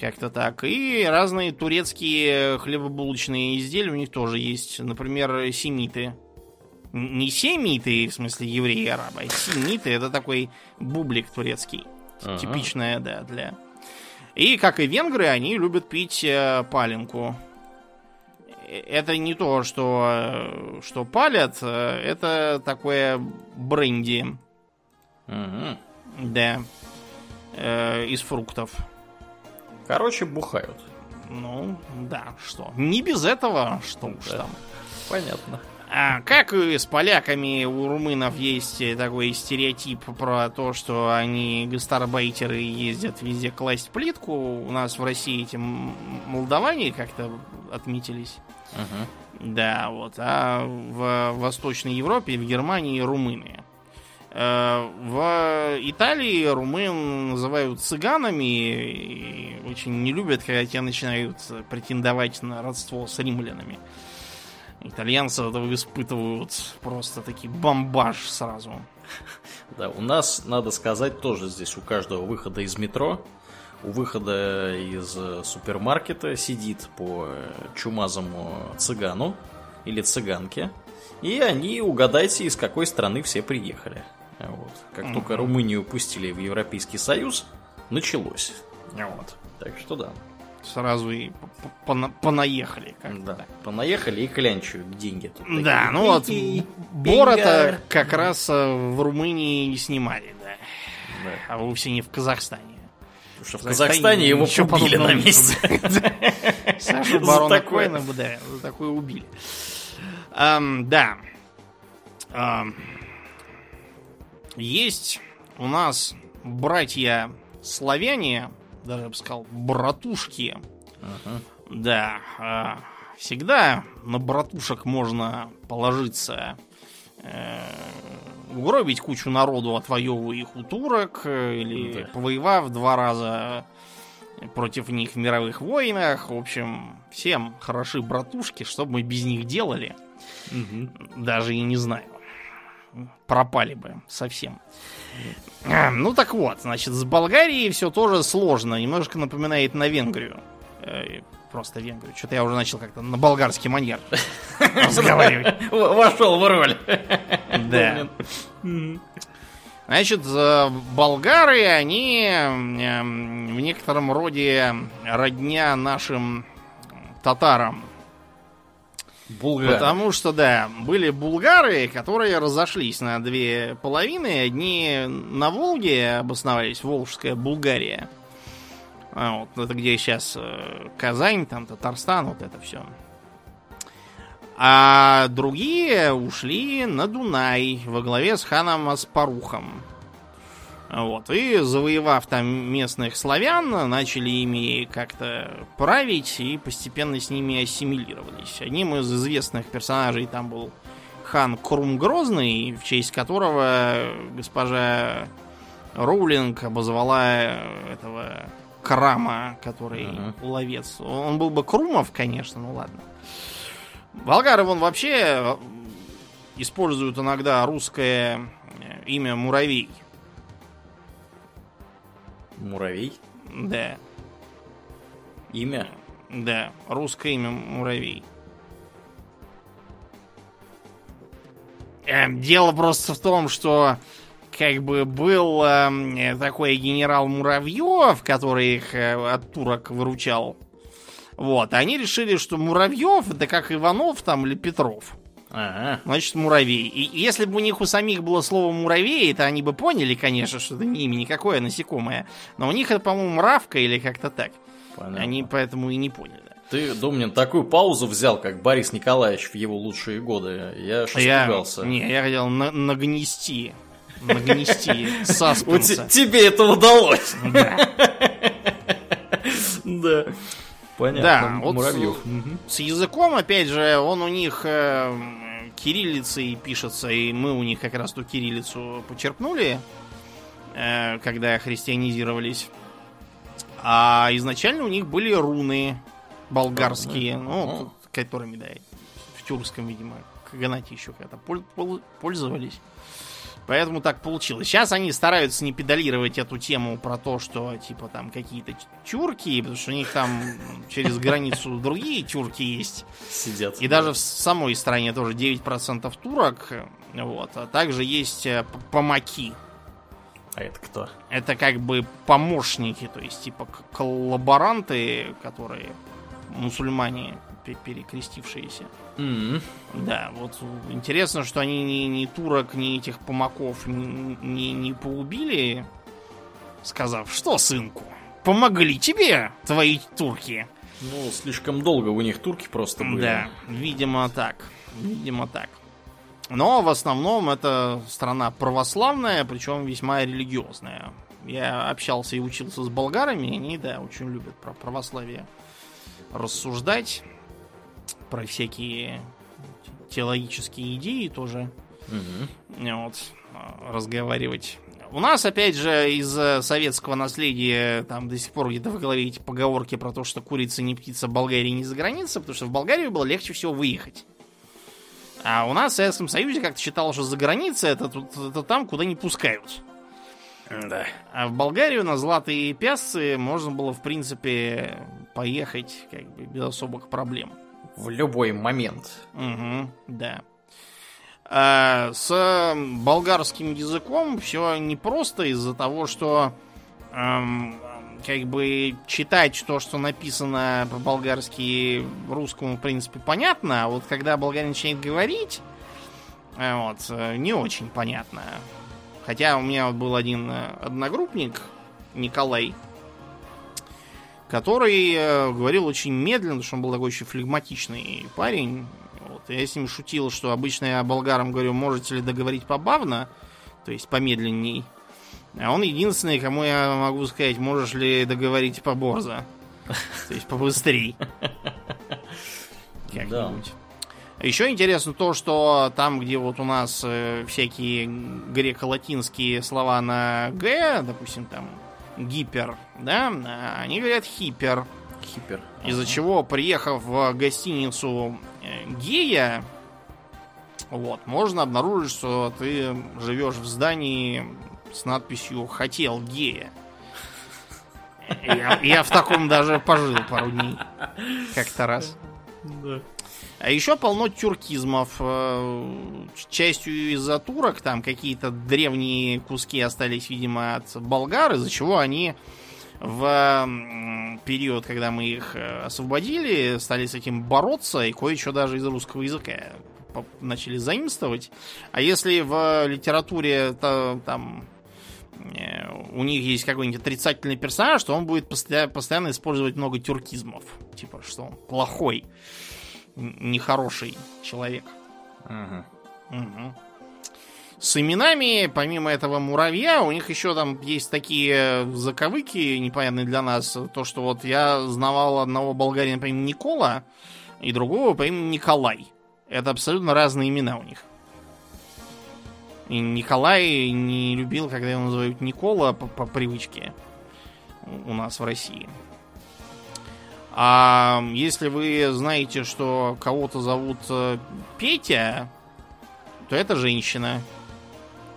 Как-то так. И разные турецкие хлебобулочные изделия у них тоже есть. Например, семиты. Не семиты, в смысле евреи и арабы, а семиты это такой бублик турецкий. Ага. Типичная, да, для... И, как и венгры, они любят пить э, паленку. Э, Это не то, что, э, что палят, э, это такое бренди, Мгм. да, э, из фруктов. Короче, бухают. Ну, да, что? Не без этого, что уж Да. там. Понятно. А, как и с поляками, у румынов есть такой стереотип про то, что они гастарбайтеры ездят везде класть плитку. У нас в России эти м- молдаване как-то отметились. Мгм. Да, вот. А в Восточной Европе, в Германии румыны. Э, В Италии румын называют цыганами и очень не любят, когда те начинают претендовать на родство с римлянами. Итальянцы этого испытывают просто таки бомбаж сразу. Да, у нас, надо сказать, тоже здесь у каждого выхода из метро, у выхода из э, супермаркета сидит по э, чумазому цыгану или цыганке, и они, угадайте, из какой страны все приехали. Вот. Как только Румынию пустили в Европейский Союз, началось. Вот. Так что да. Сразу и пона- понаехали. как Да. Понаехали и клянчут деньги. тут такие. Да, ну вот пинга. как раз э, в Румынии не снимали, да. Да. А вовсе не в Казахстане. Потому что в Казахстане его побили на месте. Сашу За барона бы, да, за такое убили. Да. Есть у нас братья славяне, даже я бы сказал, братушки. Ага. Да, а, всегда на братушек можно положиться. Э, Угробить кучу народу, отвоевывая их у турок, э, или Да. повоевав два раза против них в мировых войнах. В общем, всем хороши братушки, что бы мы без них делали, даже и не знаю. Пропали бы совсем. А, Ну так вот, значит, с Болгарией все тоже сложно. Немножко напоминает на Венгрию. Просто Венгрию. Что-то я уже начал как-то на болгарский манер разговаривать. Вошел в роль. Да. Значит, болгары, они эм, в некотором роде родня нашим татарам. Булгар. Потому что, да, были булгары, которые разошлись на две половины. Одни на Волге обосновались, Волжская Булгария. А, вот, это где сейчас э, Казань, там Татарстан, вот это все. А другие ушли на Дунай во главе с ханом Аспарухом. Вот. И завоевав там местных славян, начали ими как-то править и постепенно с ними ассимилировались. Одним из известных персонажей там был хан Крум Грозный, в честь которого госпожа Роулинг обозвала этого Крама, который Ага. ловец. Он был бы Крумов, конечно, ну ладно. Болгары вон вообще э, используют иногда русское э, имя Муравей. Муравей. Да, Имя. да, русское имя Муравей. Эм, дело просто в том, что как бы был э, такой генерал Муравьев, который их э, от турок выручал. Вот, они решили, что Муравьев это как Иванов там или Петров. Ага. Значит, муравей. И если бы у них у самих было слово муравей, то они бы поняли, конечно, что это не имя никакое, а насекомое. Но у них это, по-моему, мравка или как-то так. Понятно. Они поэтому и не поняли. Ты, Домнин, такую паузу взял, как Борис Николаевич в его лучшие годы. Я аж Я, испугался. не, я хотел на- нагнести. Нагнести саспенса. те- тебе это удалось. Да. Понятно. Да, вот Муравьев. с, с языком, опять же, он у них э, кириллицей пишется, и мы у них как раз ту кириллицу почерпнули, э, когда христианизировались. А изначально у них были руны болгарские, ну, которыми, да, в тюркском, видимо, каганате еще когда пол- пол- пользовались. Поэтому так получилось. Сейчас они стараются не педалировать эту тему про то, что типа там какие-то тюрки, потому что у них там через границу другие тюрки есть. Сидят. И даже в самой стране тоже 9% турок. Вот. А также есть э, помаки. А это кто? Это как бы помощники, то есть типа коллаборанты, которые мусульмане перекрестившиеся. М, Да, вот интересно, что они ни, ни турок, ни этих помаков не, не, не поубили, сказав, что, сынку, помогли тебе твои турки. Ну, слишком долго у них турки просто были. Да, видимо так. Видимо так. Но в основном это страна православная, причем весьма религиозная. Я общался и учился с болгарами, они, да, очень любят про православие рассуждать, про всякие теологические идеи тоже Мгм. вот, разговаривать. У нас, опять же, из советского наследия там до сих пор где-то в голове эти поговорки про то, что курица не птица в Болгарии не за граница, потому что в Болгарию было легче всего выехать. А у нас в Советском Союзе как-то считалось, что за граница это, это там, куда не пускают. Да. А в Болгарию на Златые Пясцы можно было, в принципе, поехать как бы без особых проблем. В любой момент. Угу, да. А, с болгарским языком все непросто из-за того, что эм, как бы читать то, что написано по-болгарски русскому, в принципе, понятно, а вот когда болгарин начинает говорить, э, вот, э, не очень понятно. Хотя у меня вот был один э, одногруппник, Николай, который э, говорил очень медленно, потому что он был такой очень флегматичный парень. Вот. Я с ним шутил, что обычно я болгарам говорю, можете ли договорить побавно, то есть помедленней. А он единственный, кому я могу сказать, можешь ли договорить поборзо. То есть побыстрей. Как-нибудь. Еще интересно то, что там, где вот у нас э, всякие греко-латинские слова на Г, допустим, там гипер, да, а они говорят хипер. Хипер. Из-за Ага. чего, приехав в гостиницу э, гея, вот, можно обнаружить, что ты живешь в здании с надписью «Хотел гея». Я, я в таком даже пожил пару дней. Как-то раз. А еще полно тюркизмов. Э, Частью из-за турок там какие-то древние куски остались, видимо, от болгар, из-за чего они в период, когда мы их э, освободили, стали с этим бороться и кое-что даже из русского языка начали заимствовать. А если в литературе то, там э, у них есть какой-нибудь отрицательный персонаж, то он будет постоя- постоянно использовать много тюркизмов. Типа, что он плохой, нехороший человек. Мгм. Мгм. С именами, помимо этого муравья, у них еще там есть такие заковыки непонятные для нас. То, что вот я знавал одного болгарина по имени Никола и другого по имени Николай. Это абсолютно разные имена у них. И Николай не любил, когда его называют Никола по, по привычке у нас в России. А если вы знаете, что кого-то зовут э, Петя, то это женщина.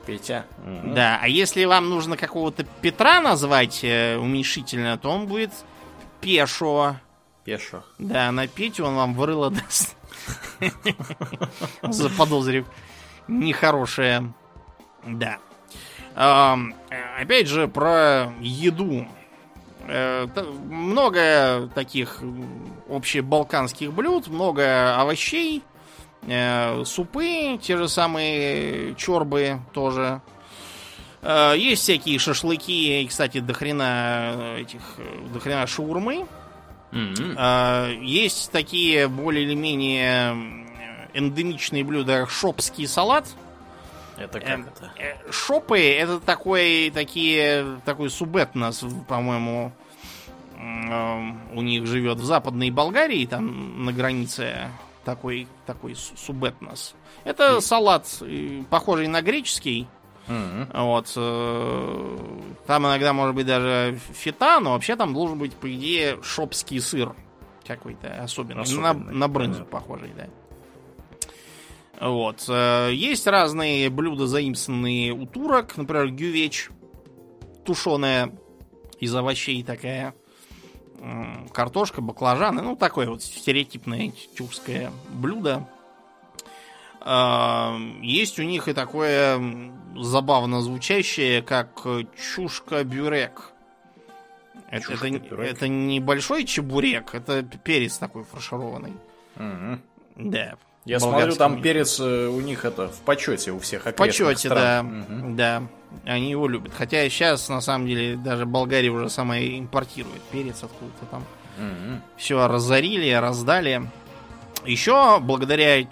Петя. Мгм. Да, а если вам нужно какого-то Петра назвать э, уменьшительно, то он будет Пешо. Пешо. Да, на Петю он вам в рыло даст. Заподозрив нехорошее. Да. Э, Опять же, про еду. Э, Много таких общебалканских блюд, много овощей, э, супы, те же самые чорбы тоже. Э, Есть всякие шашлыки, и, кстати, дохрена этих, дохрена шаурмы. А, Есть такие более или менее эндемичные блюда, шопский салат. Это как Эм, это? Э, Шопы это такой, такие, такой субэтнос, по-моему, м, у них живет в западной Болгарии, там на границе такой, такой су- субэтнос. Это салат, э, похожий на греческий. Мгм. Вот. э, Там иногда может быть даже фета, но вообще там должен быть, по идее, шопский сыр. Какой-то особенный. На, Особенный, на брынзу да. похожий, да. Вот. э, Есть разные блюда, заимствованные у турок. Например, гювеч. Тушеная из овощей такая. Картошка, баклажаны. Ну, такое вот стереотипное тюркское блюдо. А, Есть у них и такое забавно звучащее, как э, чушка-бюрек. Это, это, не- это небольшой чебурек, это перец такой фаршированный. Мгм. Да. Я смотрю, там перец э, у них это в почете у всех В почете, да. стран. Мгм. Да. Они его любят. Хотя сейчас, на самом деле, даже Болгария уже сама импортирует перец откуда-то там. Все разорили, раздали. Еще благодаря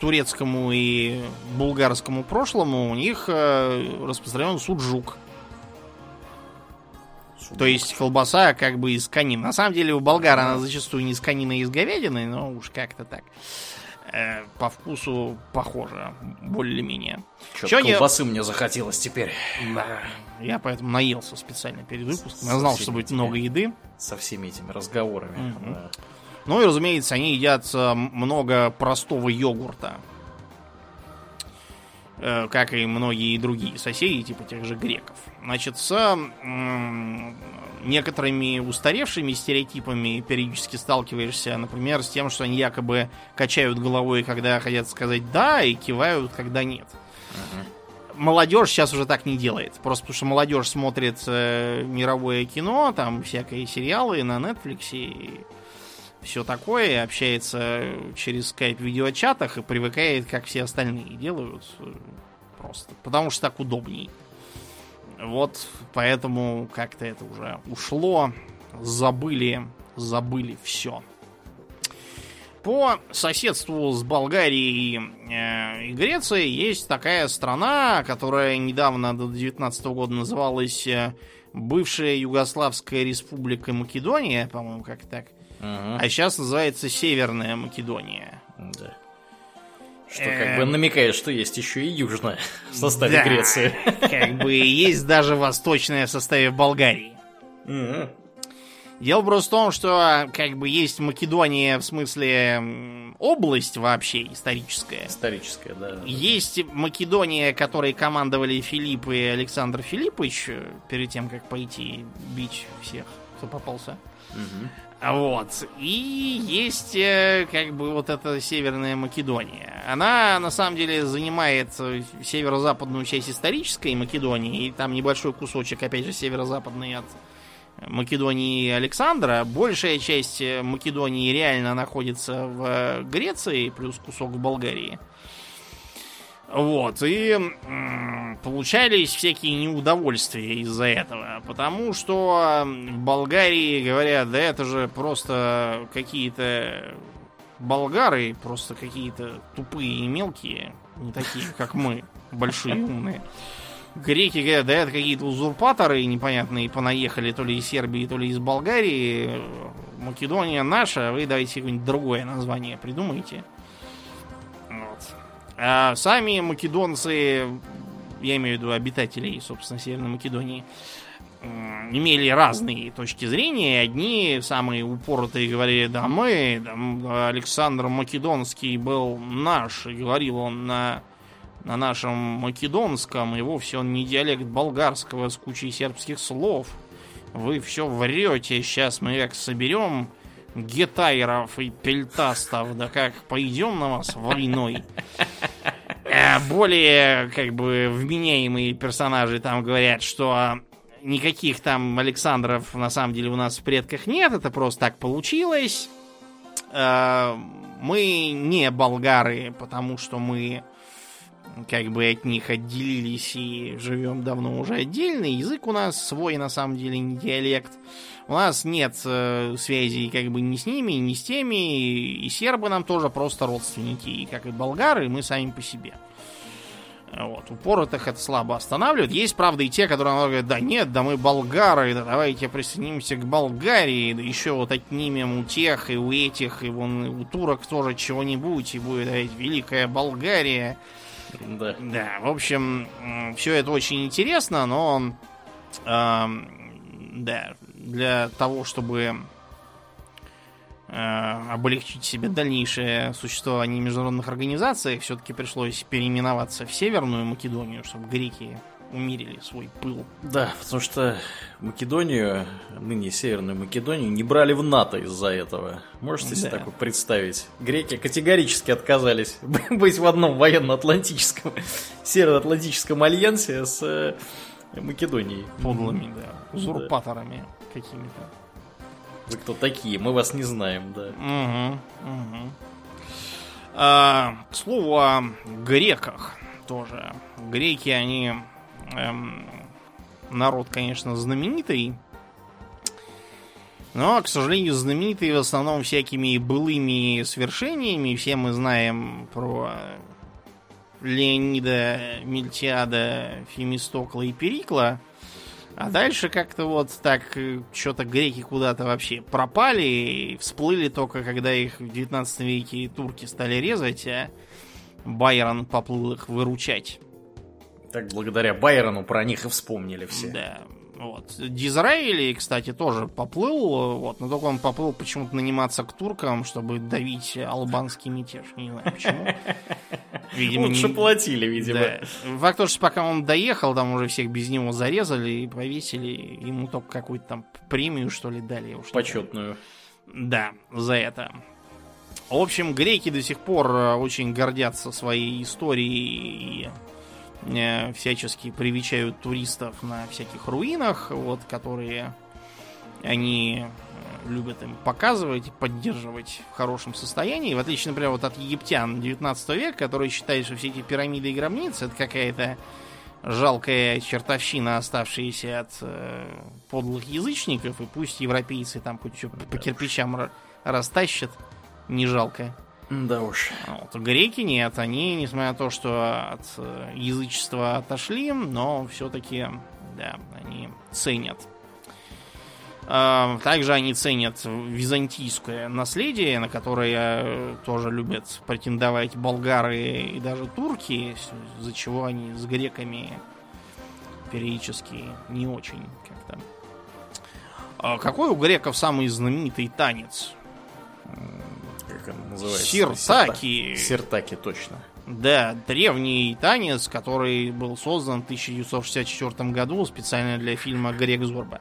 турецкому и булгарскому прошлому у них э, распространен суджук. То есть колбаса как бы из конины. На самом деле у болгар она зачастую не из конины, а из говядины, но уж как-то так. Э, по вкусу похоже, более-менее. Что колбасы не... мне захотелось теперь. Да. Я поэтому наелся специально перед выпуском. Я знал, что будет этими, много еды. Со всеми этими разговорами. Угу. Да. Ну и, разумеется, они едят э, много простого йогурта. Э, как и многие другие соседи, типа тех же греков. Значит, с некоторыми устаревшими стереотипами периодически сталкиваешься, например, с тем, что они якобы качают головой, когда хотят сказать «да», и кивают, когда «нет». Uh-huh. Молодежь сейчас уже так не делает. Просто потому что молодежь смотрит э, мировое кино, там всякие сериалы на Netflix и все такое, общается через скайп в видеочатах и привыкает, как все остальные делают. Просто. Потому что так удобней. Вот поэтому как-то это уже ушло. Забыли, забыли все. По соседству с Болгарией э, и Грецией есть такая страна, которая недавно до 19 года называлась э, бывшая Югославская республика Македония, по-моему, как так. Угу. А сейчас называется Северная Македония. Да. Что как бы эм. намекает, что есть еще и южная в составе да, Греции. Как бы есть даже восточная в составе Болгарии. Дело просто в том, что как бы есть Македония в смысле область вообще историческая. Историческая, да. Есть Македония, которой командовали Филипп и Александр Филиппович э, перед тем, как пойти бить всех, кто попался. Угу. Вот. И есть э, как бы вот эта Северная Македония. Она на самом деле занимает э, северо-западную часть исторической Македонии, и там небольшой кусочек, опять же, северо-западный от Македонии Александра. Большая часть э, Македонии реально находится в Греции, плюс кусок в Болгарии. Вот, и получались всякие неудовольствия из-за этого. Потому что в Болгарии говорят, да это же просто какие-то болгары, просто какие-то тупые и мелкие, не такие, как мы, большие умные. Греки говорят, да это какие-то узурпаторы непонятные понаехали то ли из Сербии, то ли из Болгарии. Македония наша, вы давайте какое-нибудь другое название придумайте. А сами македонцы, я имею в виду обитателей, собственно, Северной Македонии, имели разные точки зрения. Одни самые упоротые говорили, да мы, да, Александр Македонский был наш, и говорил он на, на нашем македонском, и вовсе он не диалект болгарского с кучей сербских слов. Вы все врете, сейчас мы как соберем гетайров и пельтастов, да как пойдем на вас войной. Э, более, как бы, вменяемые персонажи там говорят, что никаких там Александров на самом деле у нас в предках нет, это просто так получилось. Э, мы не болгары, потому что мы как бы от них отделились и живем давно уже отдельно. Язык у нас свой, на самом деле, не диалект. У нас нет э, связи как бы ни с ними, ни с теми. И, сербы нам тоже просто родственники, и как и болгары, мы сами по себе. Вот, упоротых это слабо останавливает. Есть, правда, и те, которые говорят, да нет, да мы болгары, да давайте присоединимся к Болгарии, да еще вот отнимем у тех, и у этих, и вон у турок тоже чего-нибудь, и будет говорить, Великая Болгария. Да. Да, в общем, все это очень интересно, но э, да, для того, чтобы э, облегчить себе дальнейшее существование международных организациях, все-таки пришлось переименоваться в Северную Македонию, чтобы греки умерили свой пыл. Да, потому что Македонию, ныне Северную Македонию, не брали в НАТО из-за этого. Можете да. себе такое представить? Греки категорически отказались быть в одном военно-атлантическом, северо-атлантическом альянсе с э, Македонией. Подлыми, да. Узурпаторами да. какими-то. Вы кто такие? Мы вас не знаем, да. Угу, угу. А, к слову о греках тоже. Греки, они эм, народ, конечно, знаменитый. Но, к сожалению, знаменитые в основном всякими былыми свершениями. Все мы знаем про Леонида, Мильтиада, Фемистокла и Перикла. А дальше как-то вот так э, что-то греки куда-то вообще пропали и всплыли только, когда их в 19 веке турки стали резать, а Байрон поплыл их выручать. Так благодаря Байрону про них и вспомнили все. Да. Вот. Дизраили, кстати, тоже поплыл, вот, но только он поплыл почему-то наниматься к туркам, чтобы давить албанский мятеж. Не знаю почему. Видимо, Лучше не... платили, видимо. Да. Факт то, что пока он доехал, там уже всех без него зарезали и повесили. Ему только какую-то там премию, что ли, дали. Уж Почетную. Да, за это. В общем, греки до сих пор э, очень гордятся своей историей и всячески привечают туристов на всяких руинах, вот, которые они э, любят им показывать поддерживать в хорошем состоянии. В отличие, например, вот от египтян 19 века, которые считают, что все эти пирамиды и гробницы это какая-то жалкая чертовщина, оставшаяся от э, подлых язычников, и пусть европейцы там что по кирпичам растащат, не жалко. Да уж. Вот. Греки нет, они, несмотря на то, что от э, язычества отошли, но все-таки, да, они ценят. А, также они ценят византийское наследие, на которое э, тоже любят претендовать болгары и даже турки, за чего они с греками периодически не очень как-то. А какой у греков самый знаменитый танец? Называется? Сиртаки. Сиртаки, точно. Да, древний танец, который был создан в 1964 году специально для фильма «Грек Зорба».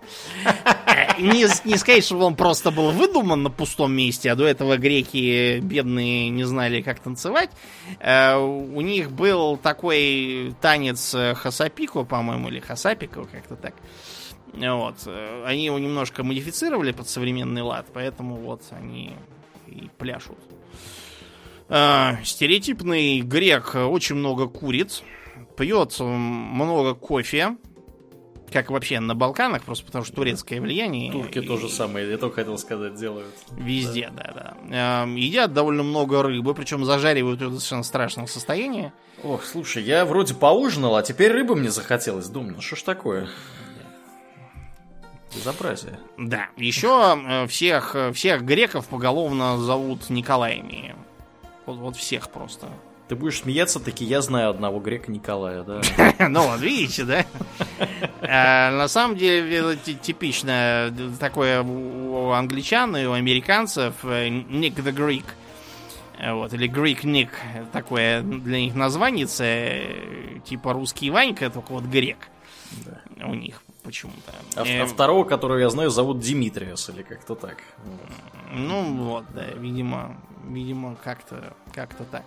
Не, не сказать, что он просто был выдуман на пустом месте, а до этого греки бедные не знали, как танцевать. Э, у них был такой танец Хасапико, по-моему, или Хасапико, как-то так. Вот. Они его немножко модифицировали под современный лад, поэтому вот они и пляшут. А, стереотипный грек очень много курит, пьет много кофе, как вообще на Балканах, просто потому что турецкое влияние. Турки и... то же самое, я только хотел сказать, делают. Везде, да, да. да. Едят довольно много рыбы, причем зажаривают ее до совершенно страшного состояния. Ох, слушай, я вроде поужинал, а теперь рыбы мне захотелось. Думаю, ну что ж такое? Безобразие. Да. Еще э, всех, э, всех греков поголовно зовут Николаями. Вот, вот всех просто. Ты будешь смеяться, таки я знаю одного грека Николая, да? Ну вот, видите, да? А, на самом деле, это типично такое у англичан и у американцев э, Nick the Greek. Вот, или Greek Nick, такое для них название, типа русский Ванька, только вот грек. У них почему-то. А, а э, второго, которого я знаю, зовут Димитриос или как-то так. Ну вот, да, видимо, видимо, как-то как-то так.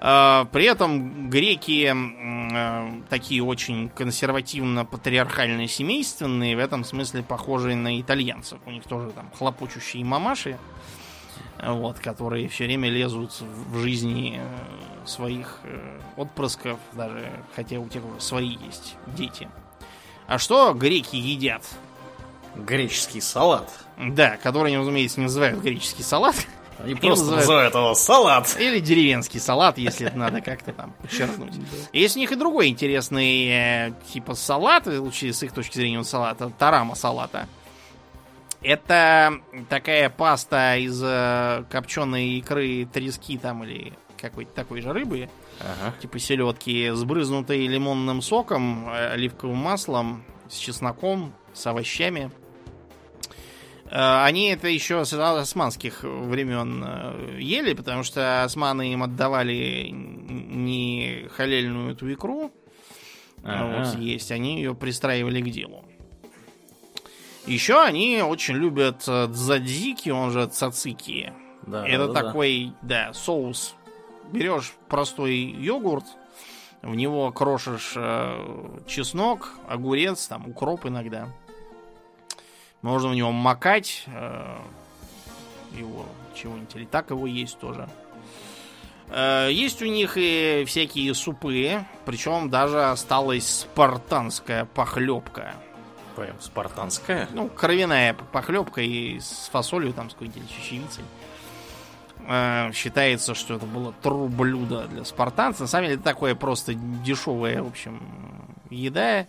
А, при этом греки а, такие очень консервативно-патриархально семейственные, в этом смысле похожие на итальянцев. У них тоже там хлопочущие мамаши, вот, которые все время лезут в жизни э, своих э, отпрысков, даже хотя у тех уже свои есть дети. А что греки едят? Греческий салат. Да, который, разумеется, не называют греческий салат. Они просто называют, называют его салат. Или деревенский салат, если это надо как-то там подчеркнуть. Есть у них и другой интересный э, типа салат, лучше с их точки зрения салата, тарама салата. Это такая паста из э, копченой икры трески там или какой-то такой же рыбы ага. типа селедки, сбрызнутые лимонным соком, э, оливковым маслом, с чесноком, с овощами. Э, они это еще с османских времен э, ели, потому что османы им отдавали не халельную эту икру ага. вот, есть, они ее пристраивали к делу. Еще они очень любят дзадзики, он же цацики. Да, это да, такой, да. да, соус берешь простой йогурт, в него крошишь э, чеснок, огурец, там укроп иногда. Можно в него макать э, его чего-нибудь, или так его есть тоже. Э, есть у них и всякие супы, причем даже осталась спартанская похлебка. Прям спартанская. Ну, кровяная похлебка и с фасолью там с какой-нибудь чечевицей. Э, считается, что это было тру блюдо для спартанцев. На самом деле, это такое просто дешевая, в общем, еда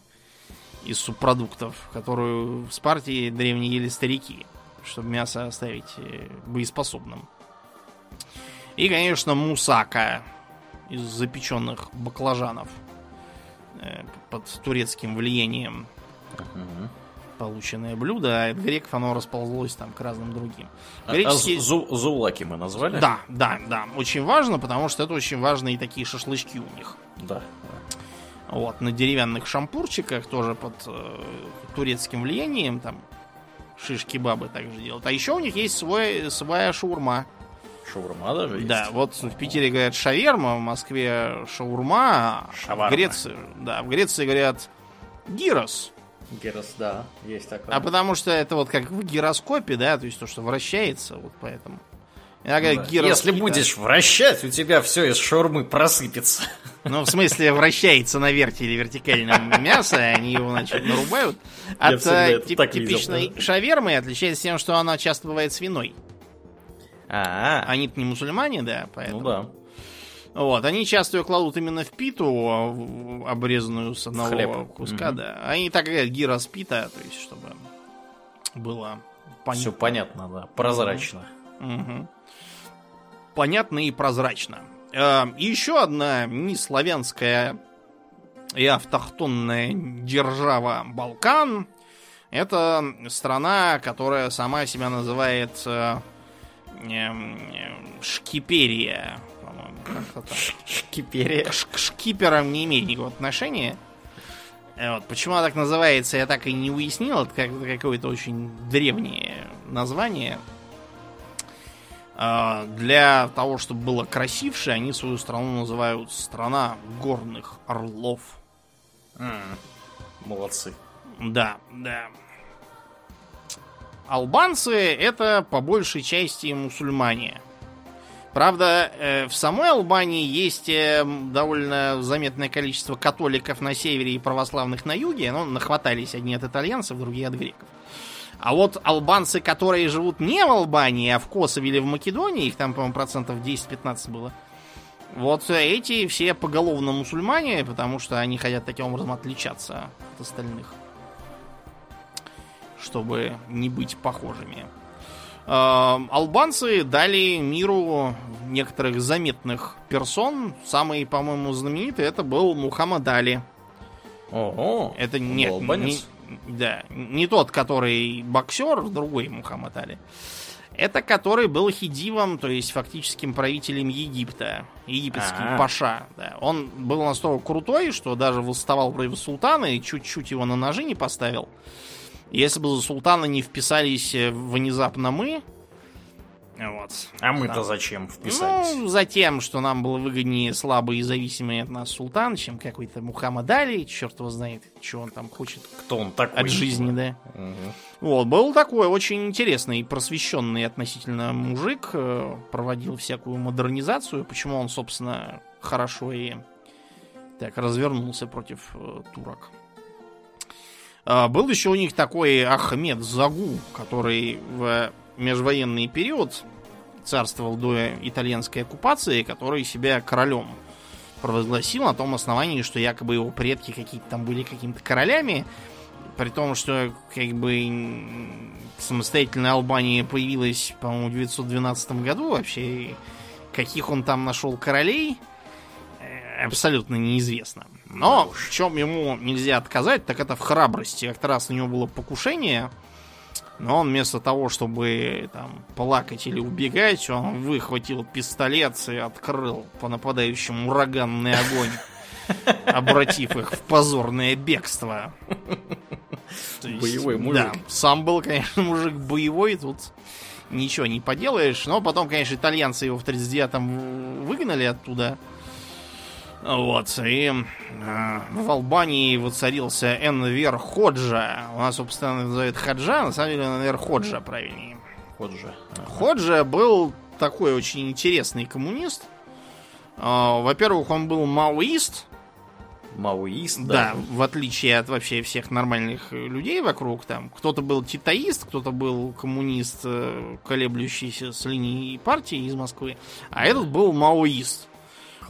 из субпродуктов, которую в Спарте древние ели старики, чтобы мясо оставить э, боеспособным. И, конечно, мусака из запеченных баклажанов э, под турецким влиянием полученное блюдо, а от греков оно расползлось там к разным другим. А, Греческие... а зу зулаки мы назвали? Да, да, да. Очень важно, потому что это очень важные такие шашлычки у них. Да. Вот, на деревянных шампурчиках, тоже под э, турецким влиянием, там шишки бабы также делают. А еще у них есть свой, своя шаурма. Шаурма даже есть? Да, вот в Питере говорят шаверма, в Москве шаурма, Шаварма. в Греции, да, в Греции говорят гирос. Герос, да, есть такое. А потому что это вот как в гироскопе, да, то есть то, что вращается, вот поэтому. Иногда да. Если будешь вращать, у тебя все из шаурмы просыпется. Ну, в смысле, вращается на вертеле вертикальном мясо, они его, значит, нарубают. От э, тип, типичной видел, да. шавермы отличается тем, что она часто бывает свиной. А, -а, -а. Они-то не мусульмане, да, поэтому. Ну да. Вот, они часто ее кладут именно в питу, обрезанную с одного Хлеб. куска, угу. да. Они так говорят гирос пита, то есть, чтобы было понятно. Все понятно, да, прозрачно. Угу. Понятно и прозрачно. Э, еще одна неславянская и автохтонная держава Балкан. Это страна, которая сама себя называет э, э, Шкиперия Шкиперия. К шкиперам не имеет никакого отношения. Э, вот. Почему она так называется, я так и не уяснил. Это как, какое-то очень древнее название. А, для того, чтобы было красивше, они свою страну называют страна горных орлов. Mm. Молодцы. Да, да. Албанцы это по большей части мусульмане. Правда, э, в самой Албании есть э, довольно заметное количество католиков на севере и православных на юге. Ну, нахватались одни от итальянцев, другие от греков. А вот албанцы, которые живут не в Албании, а в Косове или в Македонии, их там, по-моему, процентов 10-15 было. Вот эти все поголовно мусульмане, потому что они хотят таким образом отличаться от остальных. Чтобы не быть похожими. Эм, албанцы дали миру некоторых заметных персон. Самый, по-моему, знаменитый это был Мухаммад Али. Ого, это нет, не, да, не тот, который боксер, другой Мухаммад Али. Это который был хидивом, то есть фактическим правителем Египта. Египетский А-а-а. паша. Да. Он был настолько крутой, что даже восставал против султана и чуть-чуть его на ножи не поставил. Если бы за султана не вписались э, внезапно мы, вот. А мы-то да. зачем вписались? Ну, за тем, что нам было выгоднее слабый и зависимый от нас султан, чем какой-то Мухаммад Али, черт его знает, что он там хочет. Кто он такой? От жизни, да. Угу. Вот, был такой очень интересный, просвещенный относительно мужик, э, проводил всякую модернизацию, почему он, собственно, хорошо и так развернулся против э, турок. А, был еще у них такой Ахмед Загу, который в межвоенный период царствовал до итальянской оккупации, который себя королем провозгласил на том основании, что якобы его предки какие-то там были какими-то королями, при том, что как бы самостоятельная Албания появилась, по-моему, в 912 году вообще. Каких он там нашел королей, э, абсолютно неизвестно. Но в чем ему нельзя отказать, так это в храбрости. Как-то раз на него было покушение, но он вместо того, чтобы там плакать или убегать, он выхватил пистолет и открыл по нападающим ураганный огонь, обратив их в позорное бегство. боевой мужик. Да, сам был, конечно, мужик боевой, тут ничего не поделаешь. Но потом, конечно, итальянцы его в 39-м выгнали оттуда. Вот, и э, в Албании воцарился Энвер Ходжа. У нас, собственно, называют Хаджа, на самом деле Энвер Ходжа правильнее. Ходжа. Ходжа был такой очень интересный коммунист. Э, во-первых, он был маоист, маоист. Да, в отличие от вообще всех нормальных людей вокруг, там кто-то был титаист, кто-то был коммунист, э, колеблющийся с линией партии из Москвы, а этот был маоист.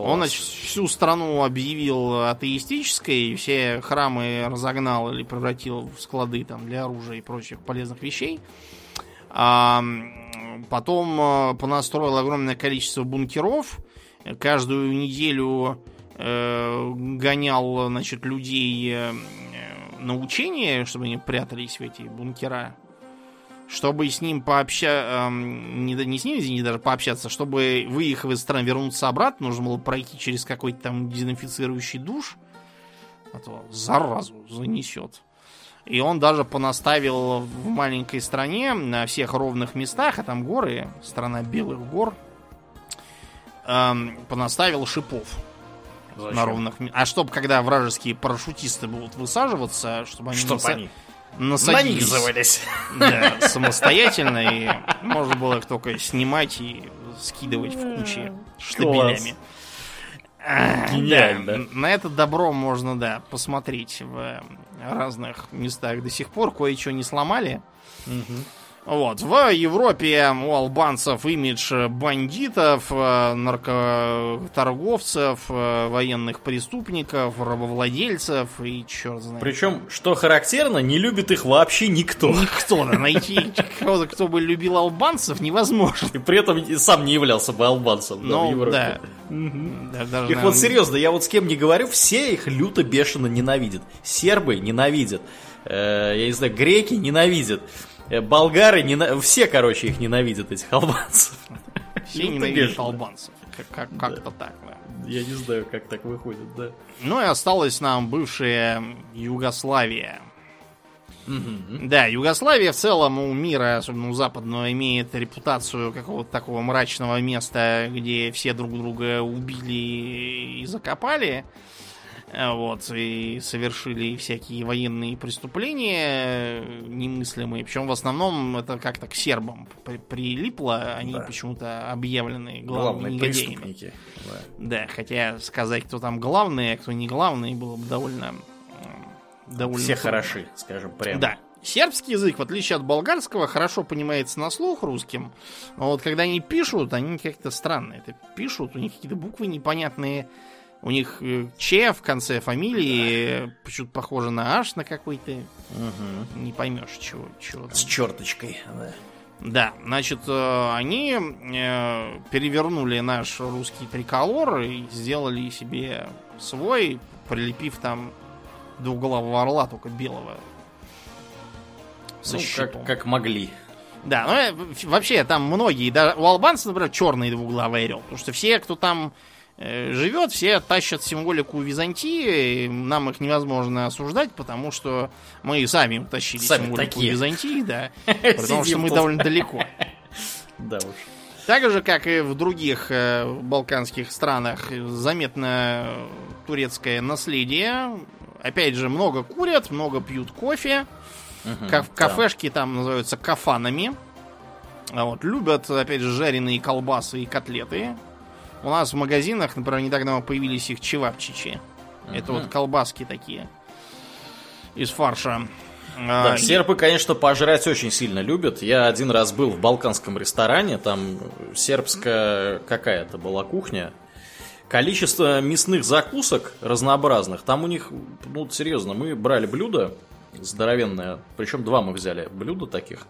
Класс. Он, всю страну объявил атеистической, все храмы разогнал или превратил в склады там, для оружия и прочих полезных вещей. А, потом э, понастроил огромное количество бункеров. Каждую неделю э, гонял, значит, людей э, на учение, чтобы они прятались в эти бункера. Чтобы с ним пообщаться, не, не с ним, извините, даже пообщаться, чтобы, выехав из страны, вернуться обратно, нужно было пройти через какой-то там дезинфицирующий душ. А то заразу занесет. И он даже понаставил в маленькой стране на всех ровных местах, а там горы, страна белых гор, эм, понаставил шипов Зачем? на ровных А чтобы, когда вражеские парашютисты будут высаживаться, чтобы они, Чтоб наса- они нанизывались. да, самостоятельно, и можно было их только снимать и скидывать в кучи штабелями. Гениально. да, На это добро можно, да, посмотреть в разных местах до сих пор. Кое-что не сломали. Вот. В Европе у албанцев имидж бандитов, э, наркоторговцев, э, военных преступников, рабовладельцев и черт знает. Причем, что характерно, не любит их вообще никто. Никто, да, найти кого-то, кто бы любил албанцев, невозможно. И при этом сам не являлся бы албанцем да, в Ну, Европе. да. Да, даже, Их наверное, вот серьезно, я вот с кем не говорю, все их люто бешено ненавидят. Сербы ненавидят. Э, я не знаю, греки ненавидят. Э, болгары нена- Все, короче, их ненавидят, этих албанцев. Все ненавидят албанцев. Как- как- Как-то так, да. Я не знаю, как так выходит, да. Ну и осталась нам бывшая Югославия. Да, Югославия в целом у мира, особенно у западного, имеет репутацию какого-то такого мрачного места, где все друг друга убили и закопали. Вот, и совершили всякие военные преступления э, немыслимые. Причем в основном это как-то к сербам при- прилипло. Они Да. почему-то объявлены главными Главные негодяями. преступники. да. Да, хотя сказать, кто там главный, а кто не главный, было бы довольно... довольно Все трудно. хороши, скажем прямо. Да. Сербский язык, в отличие от болгарского, хорошо понимается на слух русским. Но вот когда они пишут, они как-то странные. Это пишут, у них какие-то буквы непонятные. У них э, Че в конце фамилии э, почему-то похоже на Аш на какой-то. Мгм. Не поймешь, чего, чего там. С черточкой. да. Да, значит, э, они перевернули наш русский триколор и сделали себе свой, прилепив там двуглавого орла, только белого. Со Ну, щитом. как, как могли. Да, ну вообще там многие, даже у албанцев, например, черный двуглавый орел. Потому что все, кто там живет, все тащат символику Византии. и Нам их невозможно осуждать, потому что мы сами утащили Сами символику такие. Византии, да. Потому что мы довольно далеко. Да уж. Так же, как и в других э, балканских странах, заметно турецкое наследие. Опять же, много курят, много пьют кофе. Мгм, Ка- да. кафешки там называются кафанами. А вот, любят, опять же, жареные колбасы и котлеты. У нас в магазинах, например, недавно появились их чевапчичи. Это вот колбаски такие из фарша. А, Да, и- сербы, конечно, пожрать очень сильно любят. Я один раз был в балканском ресторане, там сербская какая-то была кухня. Количество мясных закусок разнообразных, там у них, ну, серьезно, мы брали блюдо здоровенное, причем два мы взяли блюда таких.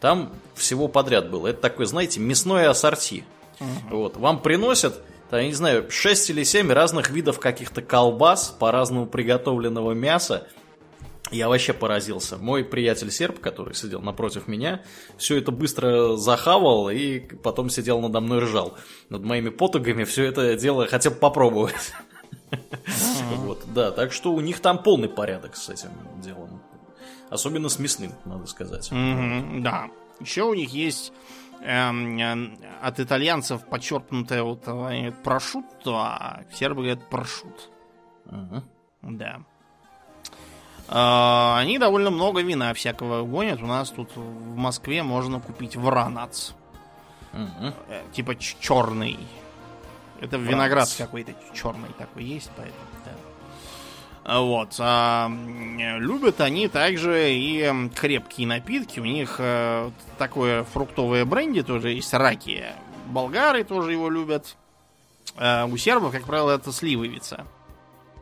Там всего подряд было. Это такое, знаете, мясное ассорти. Вот, вам приносят, там, я не знаю, 6 или 7 разных видов каких-то колбас, по-разному приготовленного мяса. Я вообще поразился. Мой приятель серб, который сидел напротив меня, все это быстро захавал и потом сидел надо мной ржал. Над моими потугами все это дело хотел попробовать. Вот, да, так что у них там полный порядок с этим делом. Особенно с мясным, надо сказать. Да. Еще у них есть эм, э, от итальянцев подчеркнутое вот э, прошутто, а сербы говорят прошут. Мгм. Да. А, Они довольно много вина всякого гонят. У нас тут в Москве можно купить вранац. Мгм. Э, Типа черный. Это виноград какой-то черный такой есть, поэтому да. Вот. А любят они также и крепкие напитки. У них э, такое фруктовое бренди тоже есть, раки. Болгары тоже его любят. А у сербов, как правило, это сливовица.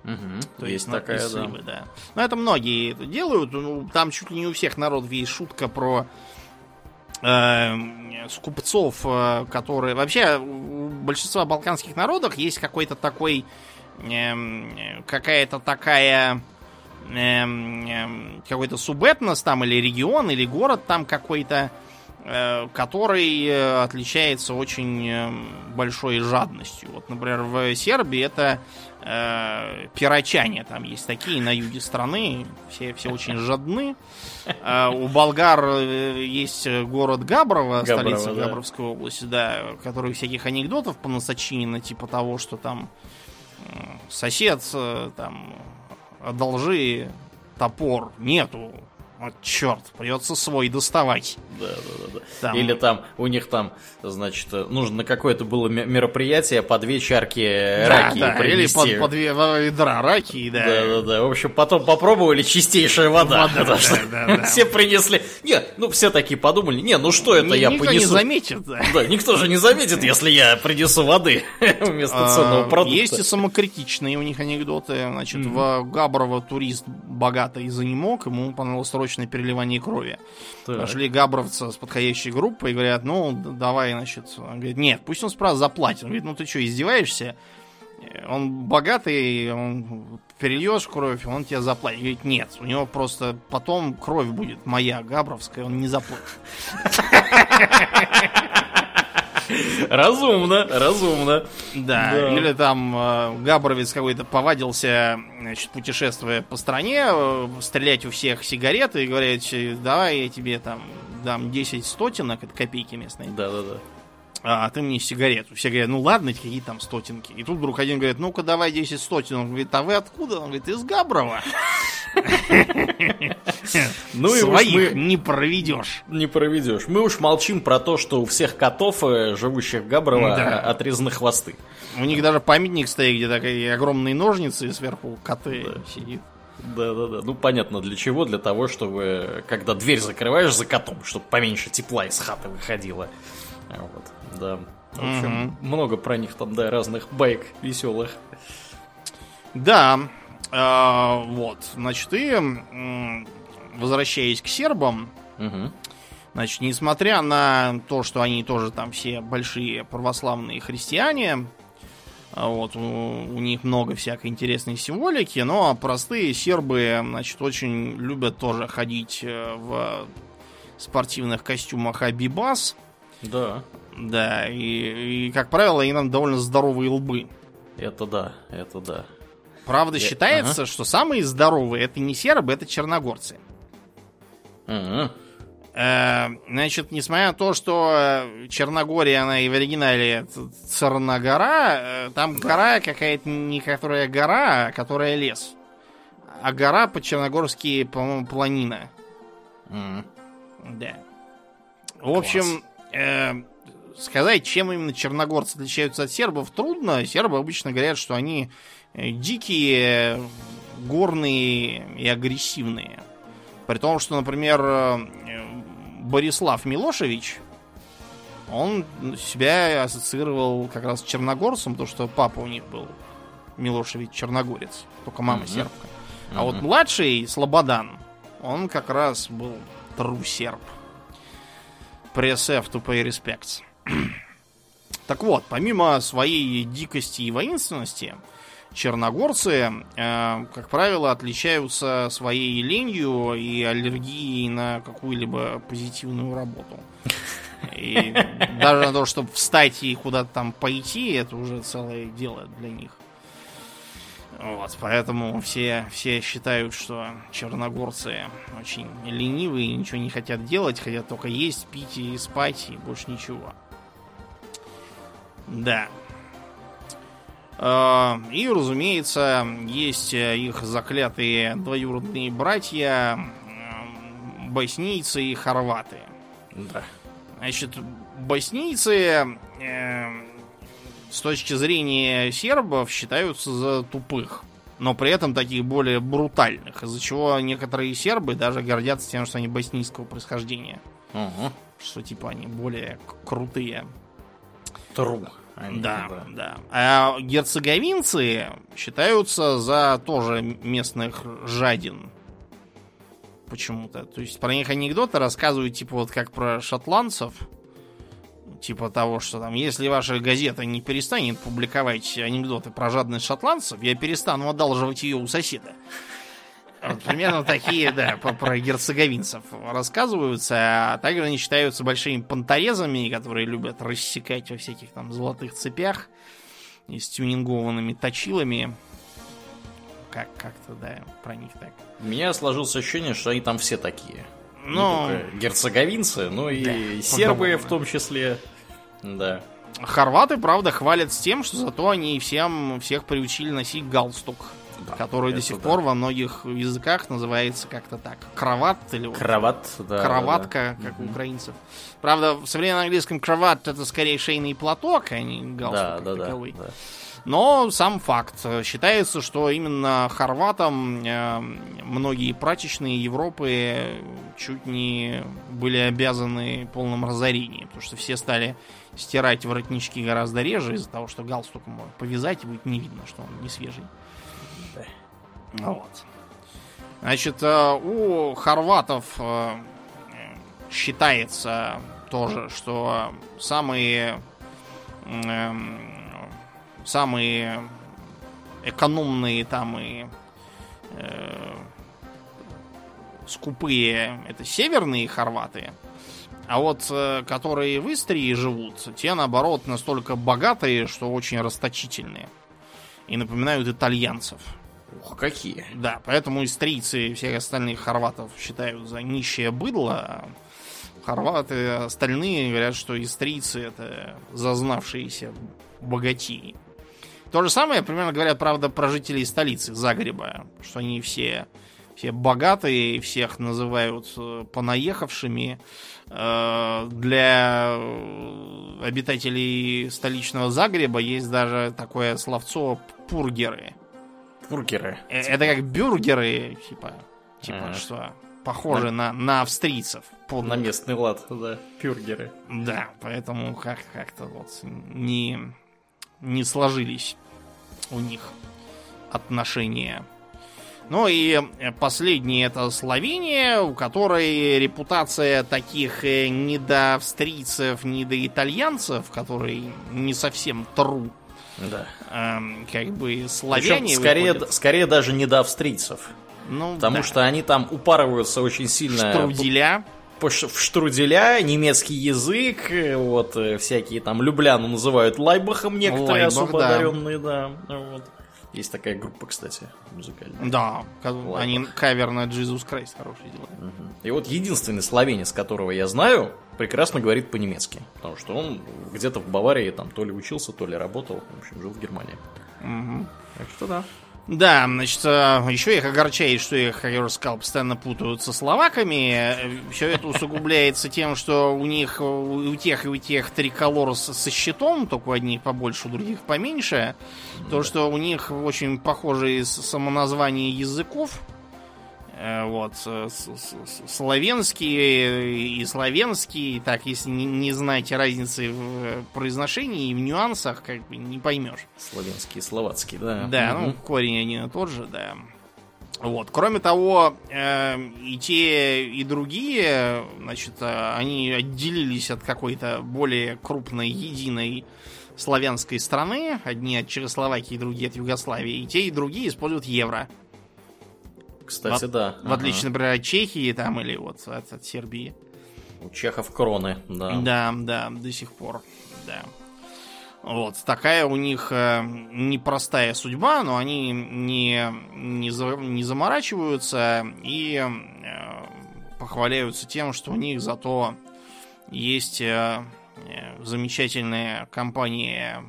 Угу. То есть есть, ну, такая, из да. сливы, да. Но это многие это делают. Ну, там чуть ли не у всех народов есть шутка про э, скупцов, э, которые... Вообще, у большинства балканских народов есть какой-то такой... эм, какая-то такая... эм, эм, какой-то субэтнос там, или регион, или город там какой-то, э, который э, отличается очень большой жадностью. Вот, например, в Сербии это э, пирочане там есть такие на юге страны, все, все очень жадны. А у болгар э, есть город Габрово, Габрово, столица да. Габровской области, да, который всяких анекдотов понасочинено, типа того, что там сосед э, там одолжи топор, нету. Вот черт, придется свой доставать. Да, да, да, да. Там- Или там у них там, значит, нужно на какое-то было ме- мероприятие по две чарки э, раки Да, да, или принести. по, по две ведра раки, да. Да, да, да. В общем, потом попробовали чистейшая вода. Вода, потому да, что да, да. Все принесли. Не, ну все такие подумали, не, ну что это Ни- я Никто понесу. не заметит, да. Да, никто же не заметит, если я принесу воды вместо ценного А, продукта. Есть и самокритичные у них анекдоты. Значит, в Габрово турист богатый занемог, ему понадобилось срочное переливание крови. Так. Пошли габровцы с подходящей группой и говорят, ну, давай, значит. Он говорит, нет, пусть он сразу заплатит. Он говорит, ну ты что, издеваешься? Э, Он богатый, он перельешь кровь, он тебе заплатит. Говорит, нет, у него просто потом кровь будет моя, габровская, он не заплатит. Разумно, разумно. Да, Да. или там э, Габровец какой-то повадился, значит, путешествуя по стране, э, стрелять у всех сигареты и говорить, э, давай я тебе там дам 10 стотинок, это копейки местные, Да, да, да. а ты мне сигарету. Все говорят, ну ладно, какие там стотинки. И тут вдруг один говорит, ну-ка давай 10 стотинок. Он говорит, а вы откуда? Он говорит, из Габрова. Ну и Своих не проведешь. не проведешь. Мы уж молчим про то, что у всех котов, э, живущих в Габрово, Да. э, отрезаны хвосты. У них даже памятник стоит, где такие огромные ножницы, и сверху коты сидит. Да, да, да. Ну понятно для чего. Для того, чтобы когда дверь закрываешь за котом, чтобы поменьше тепла из хаты выходило. А Вот, да. В общем, много про них там, да, разных байк веселых. Да, э, вот, значит, и возвращаясь к сербам, Мгм. значит, несмотря на то, что они тоже там все большие православные христиане, а вот, у, у них много всякой интересной символики, но простые сербы, значит, очень любят тоже ходить э, в спортивных костюмах Абибас, Да, да, и, и, как правило, они нам довольно здоровые лбы. это да, это да. Правда, Я- считается, что самые здоровые это не сербы, это черногорцы. Мгм. Э, Значит, несмотря на то, что э, Черногория, она и в оригинале Царногора, э, там гора какая-то не которая гора, а которая лес. А гора по-черногорски, по-моему, планина. Мгм. Да. В общем, э, сказать, чем именно черногорцы отличаются от сербов, трудно. Сербы обычно говорят, что они дикие, горные и агрессивные. При том, что, например, э, Борислав Милошевич, он себя ассоциировал как раз с черногорцем, то что папа у них был Милошевич черногорец, только мама Мгм. сербка. А вот младший Слободан, он как раз был true серб. F to pay respects. так вот, помимо своей дикости и воинственности, черногорцы, э, как правило, отличаются своей ленью и аллергией на какую-либо позитивную работу. И даже на то, чтобы встать и куда-то там пойти, это уже целое дело для них. Вот, поэтому все, все считают, что черногорцы очень ленивые, ничего не хотят делать, хотят только есть, пить и спать, и больше ничего. Да. Э, И, разумеется, есть э, их заклятые двоюродные братья, боснийцы и хорваты. Да. Значит, боснийцы э, с точки зрения сербов считаются за тупых. но при этом таких более брутальных, из-за чего некоторые сербы даже гордятся тем, что они боснийского происхождения. Угу. Что типа они более крутые. Тру. Они, Да, да. А герцеговинцы считаются за тоже местных жадин. Почему-то. То есть про них анекдоты рассказывают, типа, вот как про шотландцев. Типа того, что там, если ваша газета не перестанет публиковать анекдоты про жадность шотландцев, я перестану одалживать ее у соседа. Вот примерно такие, да, про герцеговинцев рассказываются, а также они считаются большими понторезами, которые любят рассекать во всяких там золотых цепях и с тюнингованными точилами. Как, как-то, да, про них так. У меня сложилось ощущение, что они там все такие. Ну, Не только герцеговинцы, но и Да, сербы в том числе. Да. хорваты, правда, хвалят с тем, что зато они всем, всех приучили носить галстук. Да, который до сих да. пор во многих языках называется как-то так. Кроват или вот Кроват, да. кроватка, да, да. как у украинцев. Правда, в современном английском кроват это скорее шейный платок, а не галстук Да, как да, да, таковой. да. Но сам факт. Считается, что именно хорватам э, многие прачечные Европы чуть не были обязаны полным разорением, потому что все стали стирать воротнички гораздо реже из-за того, что галстук можно повязать и будет не видно, что он не свежий. Вот. Значит, э, у хорватов э, считается тоже, что самые эм, самые экономные там и э, скупые это северные хорваты, а вот э, которые в Истрии живут, те наоборот настолько богатые, что очень расточительные и напоминают итальянцев. Ух, какие. Да, поэтому истрийцы и всех остальных хорватов считают за нищее быдло. а Хорваты остальные говорят, что истрийцы это зазнавшиеся богатеи. То же самое примерно говорят, правда, про жителей столицы Загреба, что они все, все богатые, всех называют э, понаехавшими. Э, Для обитателей столичного Загреба есть даже такое словцо пургеры. Бургеры. Э, Это как бюргеры, типа, типа Ага. что, похожи на, на австрийцев. Под- На местный лад, да. Пюргеры. Да, поэтому как- как-то вот не, не сложились у них отношения. Ну и э, последнее это Словения, у которой репутация таких э, не до австрийцев, не до итальянцев, которые не совсем тру, Да. эм, как бы Причем славяне скорее, выходят. скорее даже не до австрийцев. Ну, Потому да. что они там упарываются очень сильно штруделя. по- ш- в штруделя, немецкий язык, э, вот, э, всякие там Любляну называют Лайбахом некоторые Лайбах, особо да. одаренные, да. вот. Есть такая группа, кстати, музыкальная. Да, Лайбах. они кавер на Jesus Christ хороший делают. Мгм. И вот единственный словенец, которого я знаю, прекрасно говорит по-немецки. Потому что он где-то в Баварии там то ли учился, то ли работал, в общем, жил в Германии. Мгм. Так что да. Да, значит, а, еще их огорчает, что их, как я уже сказал, постоянно путают со словаками. Все это усугубляется тем, что у них, у у тех и у тех триколор со щитом, только у одних побольше, у других поменьше. То, что у них очень похожие самоназвания языков. Э, Вот, с- с- с- славянский и славянский, так, если не, не знать разницы в э, произношении и в нюансах, как бы не поймешь. Славянский и словацкий, да. Да, ну, Мгм. корень один и тот же, да. Вот. Кроме того, э, и те, и другие, значит, э, они отделились от какой-то более крупной, единой славянской страны. Одни от Чехословакии, другие от Югославии. И те, и другие используют евро. Кстати, в- да. В отличие, например, от Чехии там или вот от, от Сербии. Ага. У чехов кроны, да. Да, да, до сих пор, да. Вот, такая у них э, непростая судьба, но они не, не, за- не заморачиваются и э, похваляются тем, что у них зато есть э, э, замечательная компания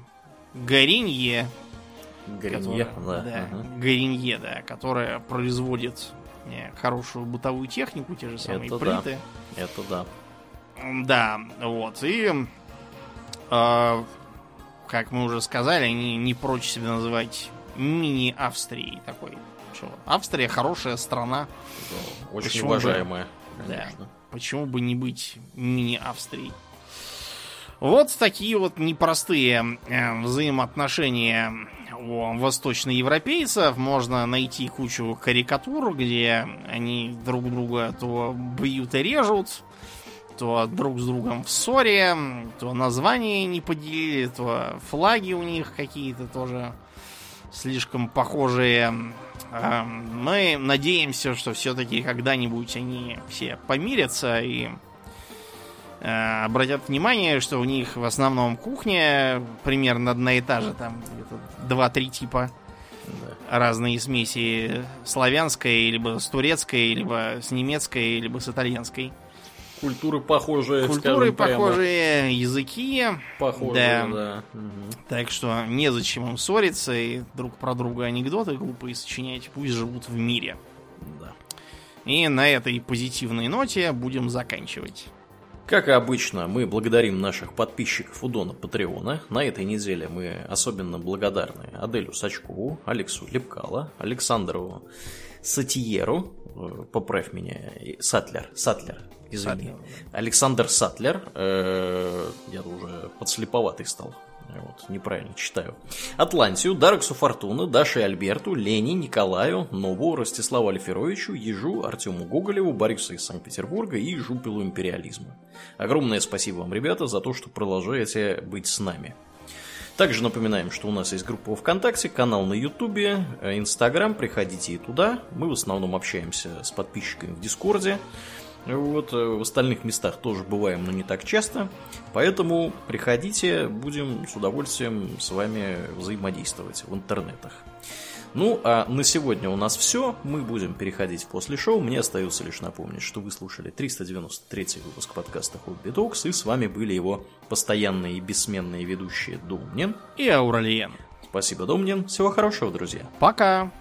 Горинье, которая- да. ага. Горинье, да, которая производит э, хорошую бытовую технику, те же самые Это да. плиты. Это да. Да, вот. И, э, как мы уже сказали, они не прочь себя называть мини-Австрией такой. Что, Австрия хорошая страна. Да, очень Почему уважаемая. Да. конечно. Почему бы не быть мини-Австрией? Вот такие вот непростые э, взаимоотношения у восточноевропейцев. Можно найти кучу карикатур, где они друг друга то бьют и режут, то друг с другом в ссоре, то названия не поделили, то флаги у них какие-то тоже слишком похожие. Э, Мы надеемся, что все-таки когда-нибудь они все помирятся и обратят внимание, что у них в основном кухня примерно одна и та же, там где-то 2-3 типа Да. разные смеси славянской, либо с турецкой, либо с немецкой, либо с итальянской. Культуры похожие, Культуры прямо. похожие, языки. Похожие, Да. да. Мгм. Так что незачем им ссориться и друг про друга анекдоты глупые сочинять. Пусть живут в мире. Да. И на этой позитивной ноте будем заканчивать. Как и обычно, мы благодарим наших подписчиков у Дона Патреона. На этой неделе мы особенно благодарны Аделю Сачкову, Алексу Лепкало, Александру Сатиеру, э, поправь меня, и- Сатлер, Сатлер, извини. Сатлер, Александр Сатлер, э, я уже подслеповатый стал. Вот, неправильно читаю. Атлантию, Дарексу Фортуну, Даше Альберту, Лене, Николаю, Нову, Ростиславу Альферовичу, Ежу, Артему Гоголеву, Борису из Санкт-Петербурга и Жупилу Империализму. Огромное спасибо вам, ребята, за то, что продолжаете быть с нами. Также напоминаем, что у нас есть группа ВКонтакте, канал на Ютубе, э, Инстаграм, приходите и туда. Мы в основном общаемся с подписчиками в Дискорде. Вот, э, в остальных местах тоже бываем, но не так часто. Поэтому приходите, будем с удовольствием с вами взаимодействовать в интернетах. Ну, а на сегодня у нас все. Мы будем переходить после шоу. Мне остается лишь напомнить, что вы слушали 393 выпуск подкаста Хобби Talks, и с вами были его постоянные и бессменные ведущие Думнин. И Ауралиен. Спасибо, Думнин. Всего хорошего, друзья. Пока!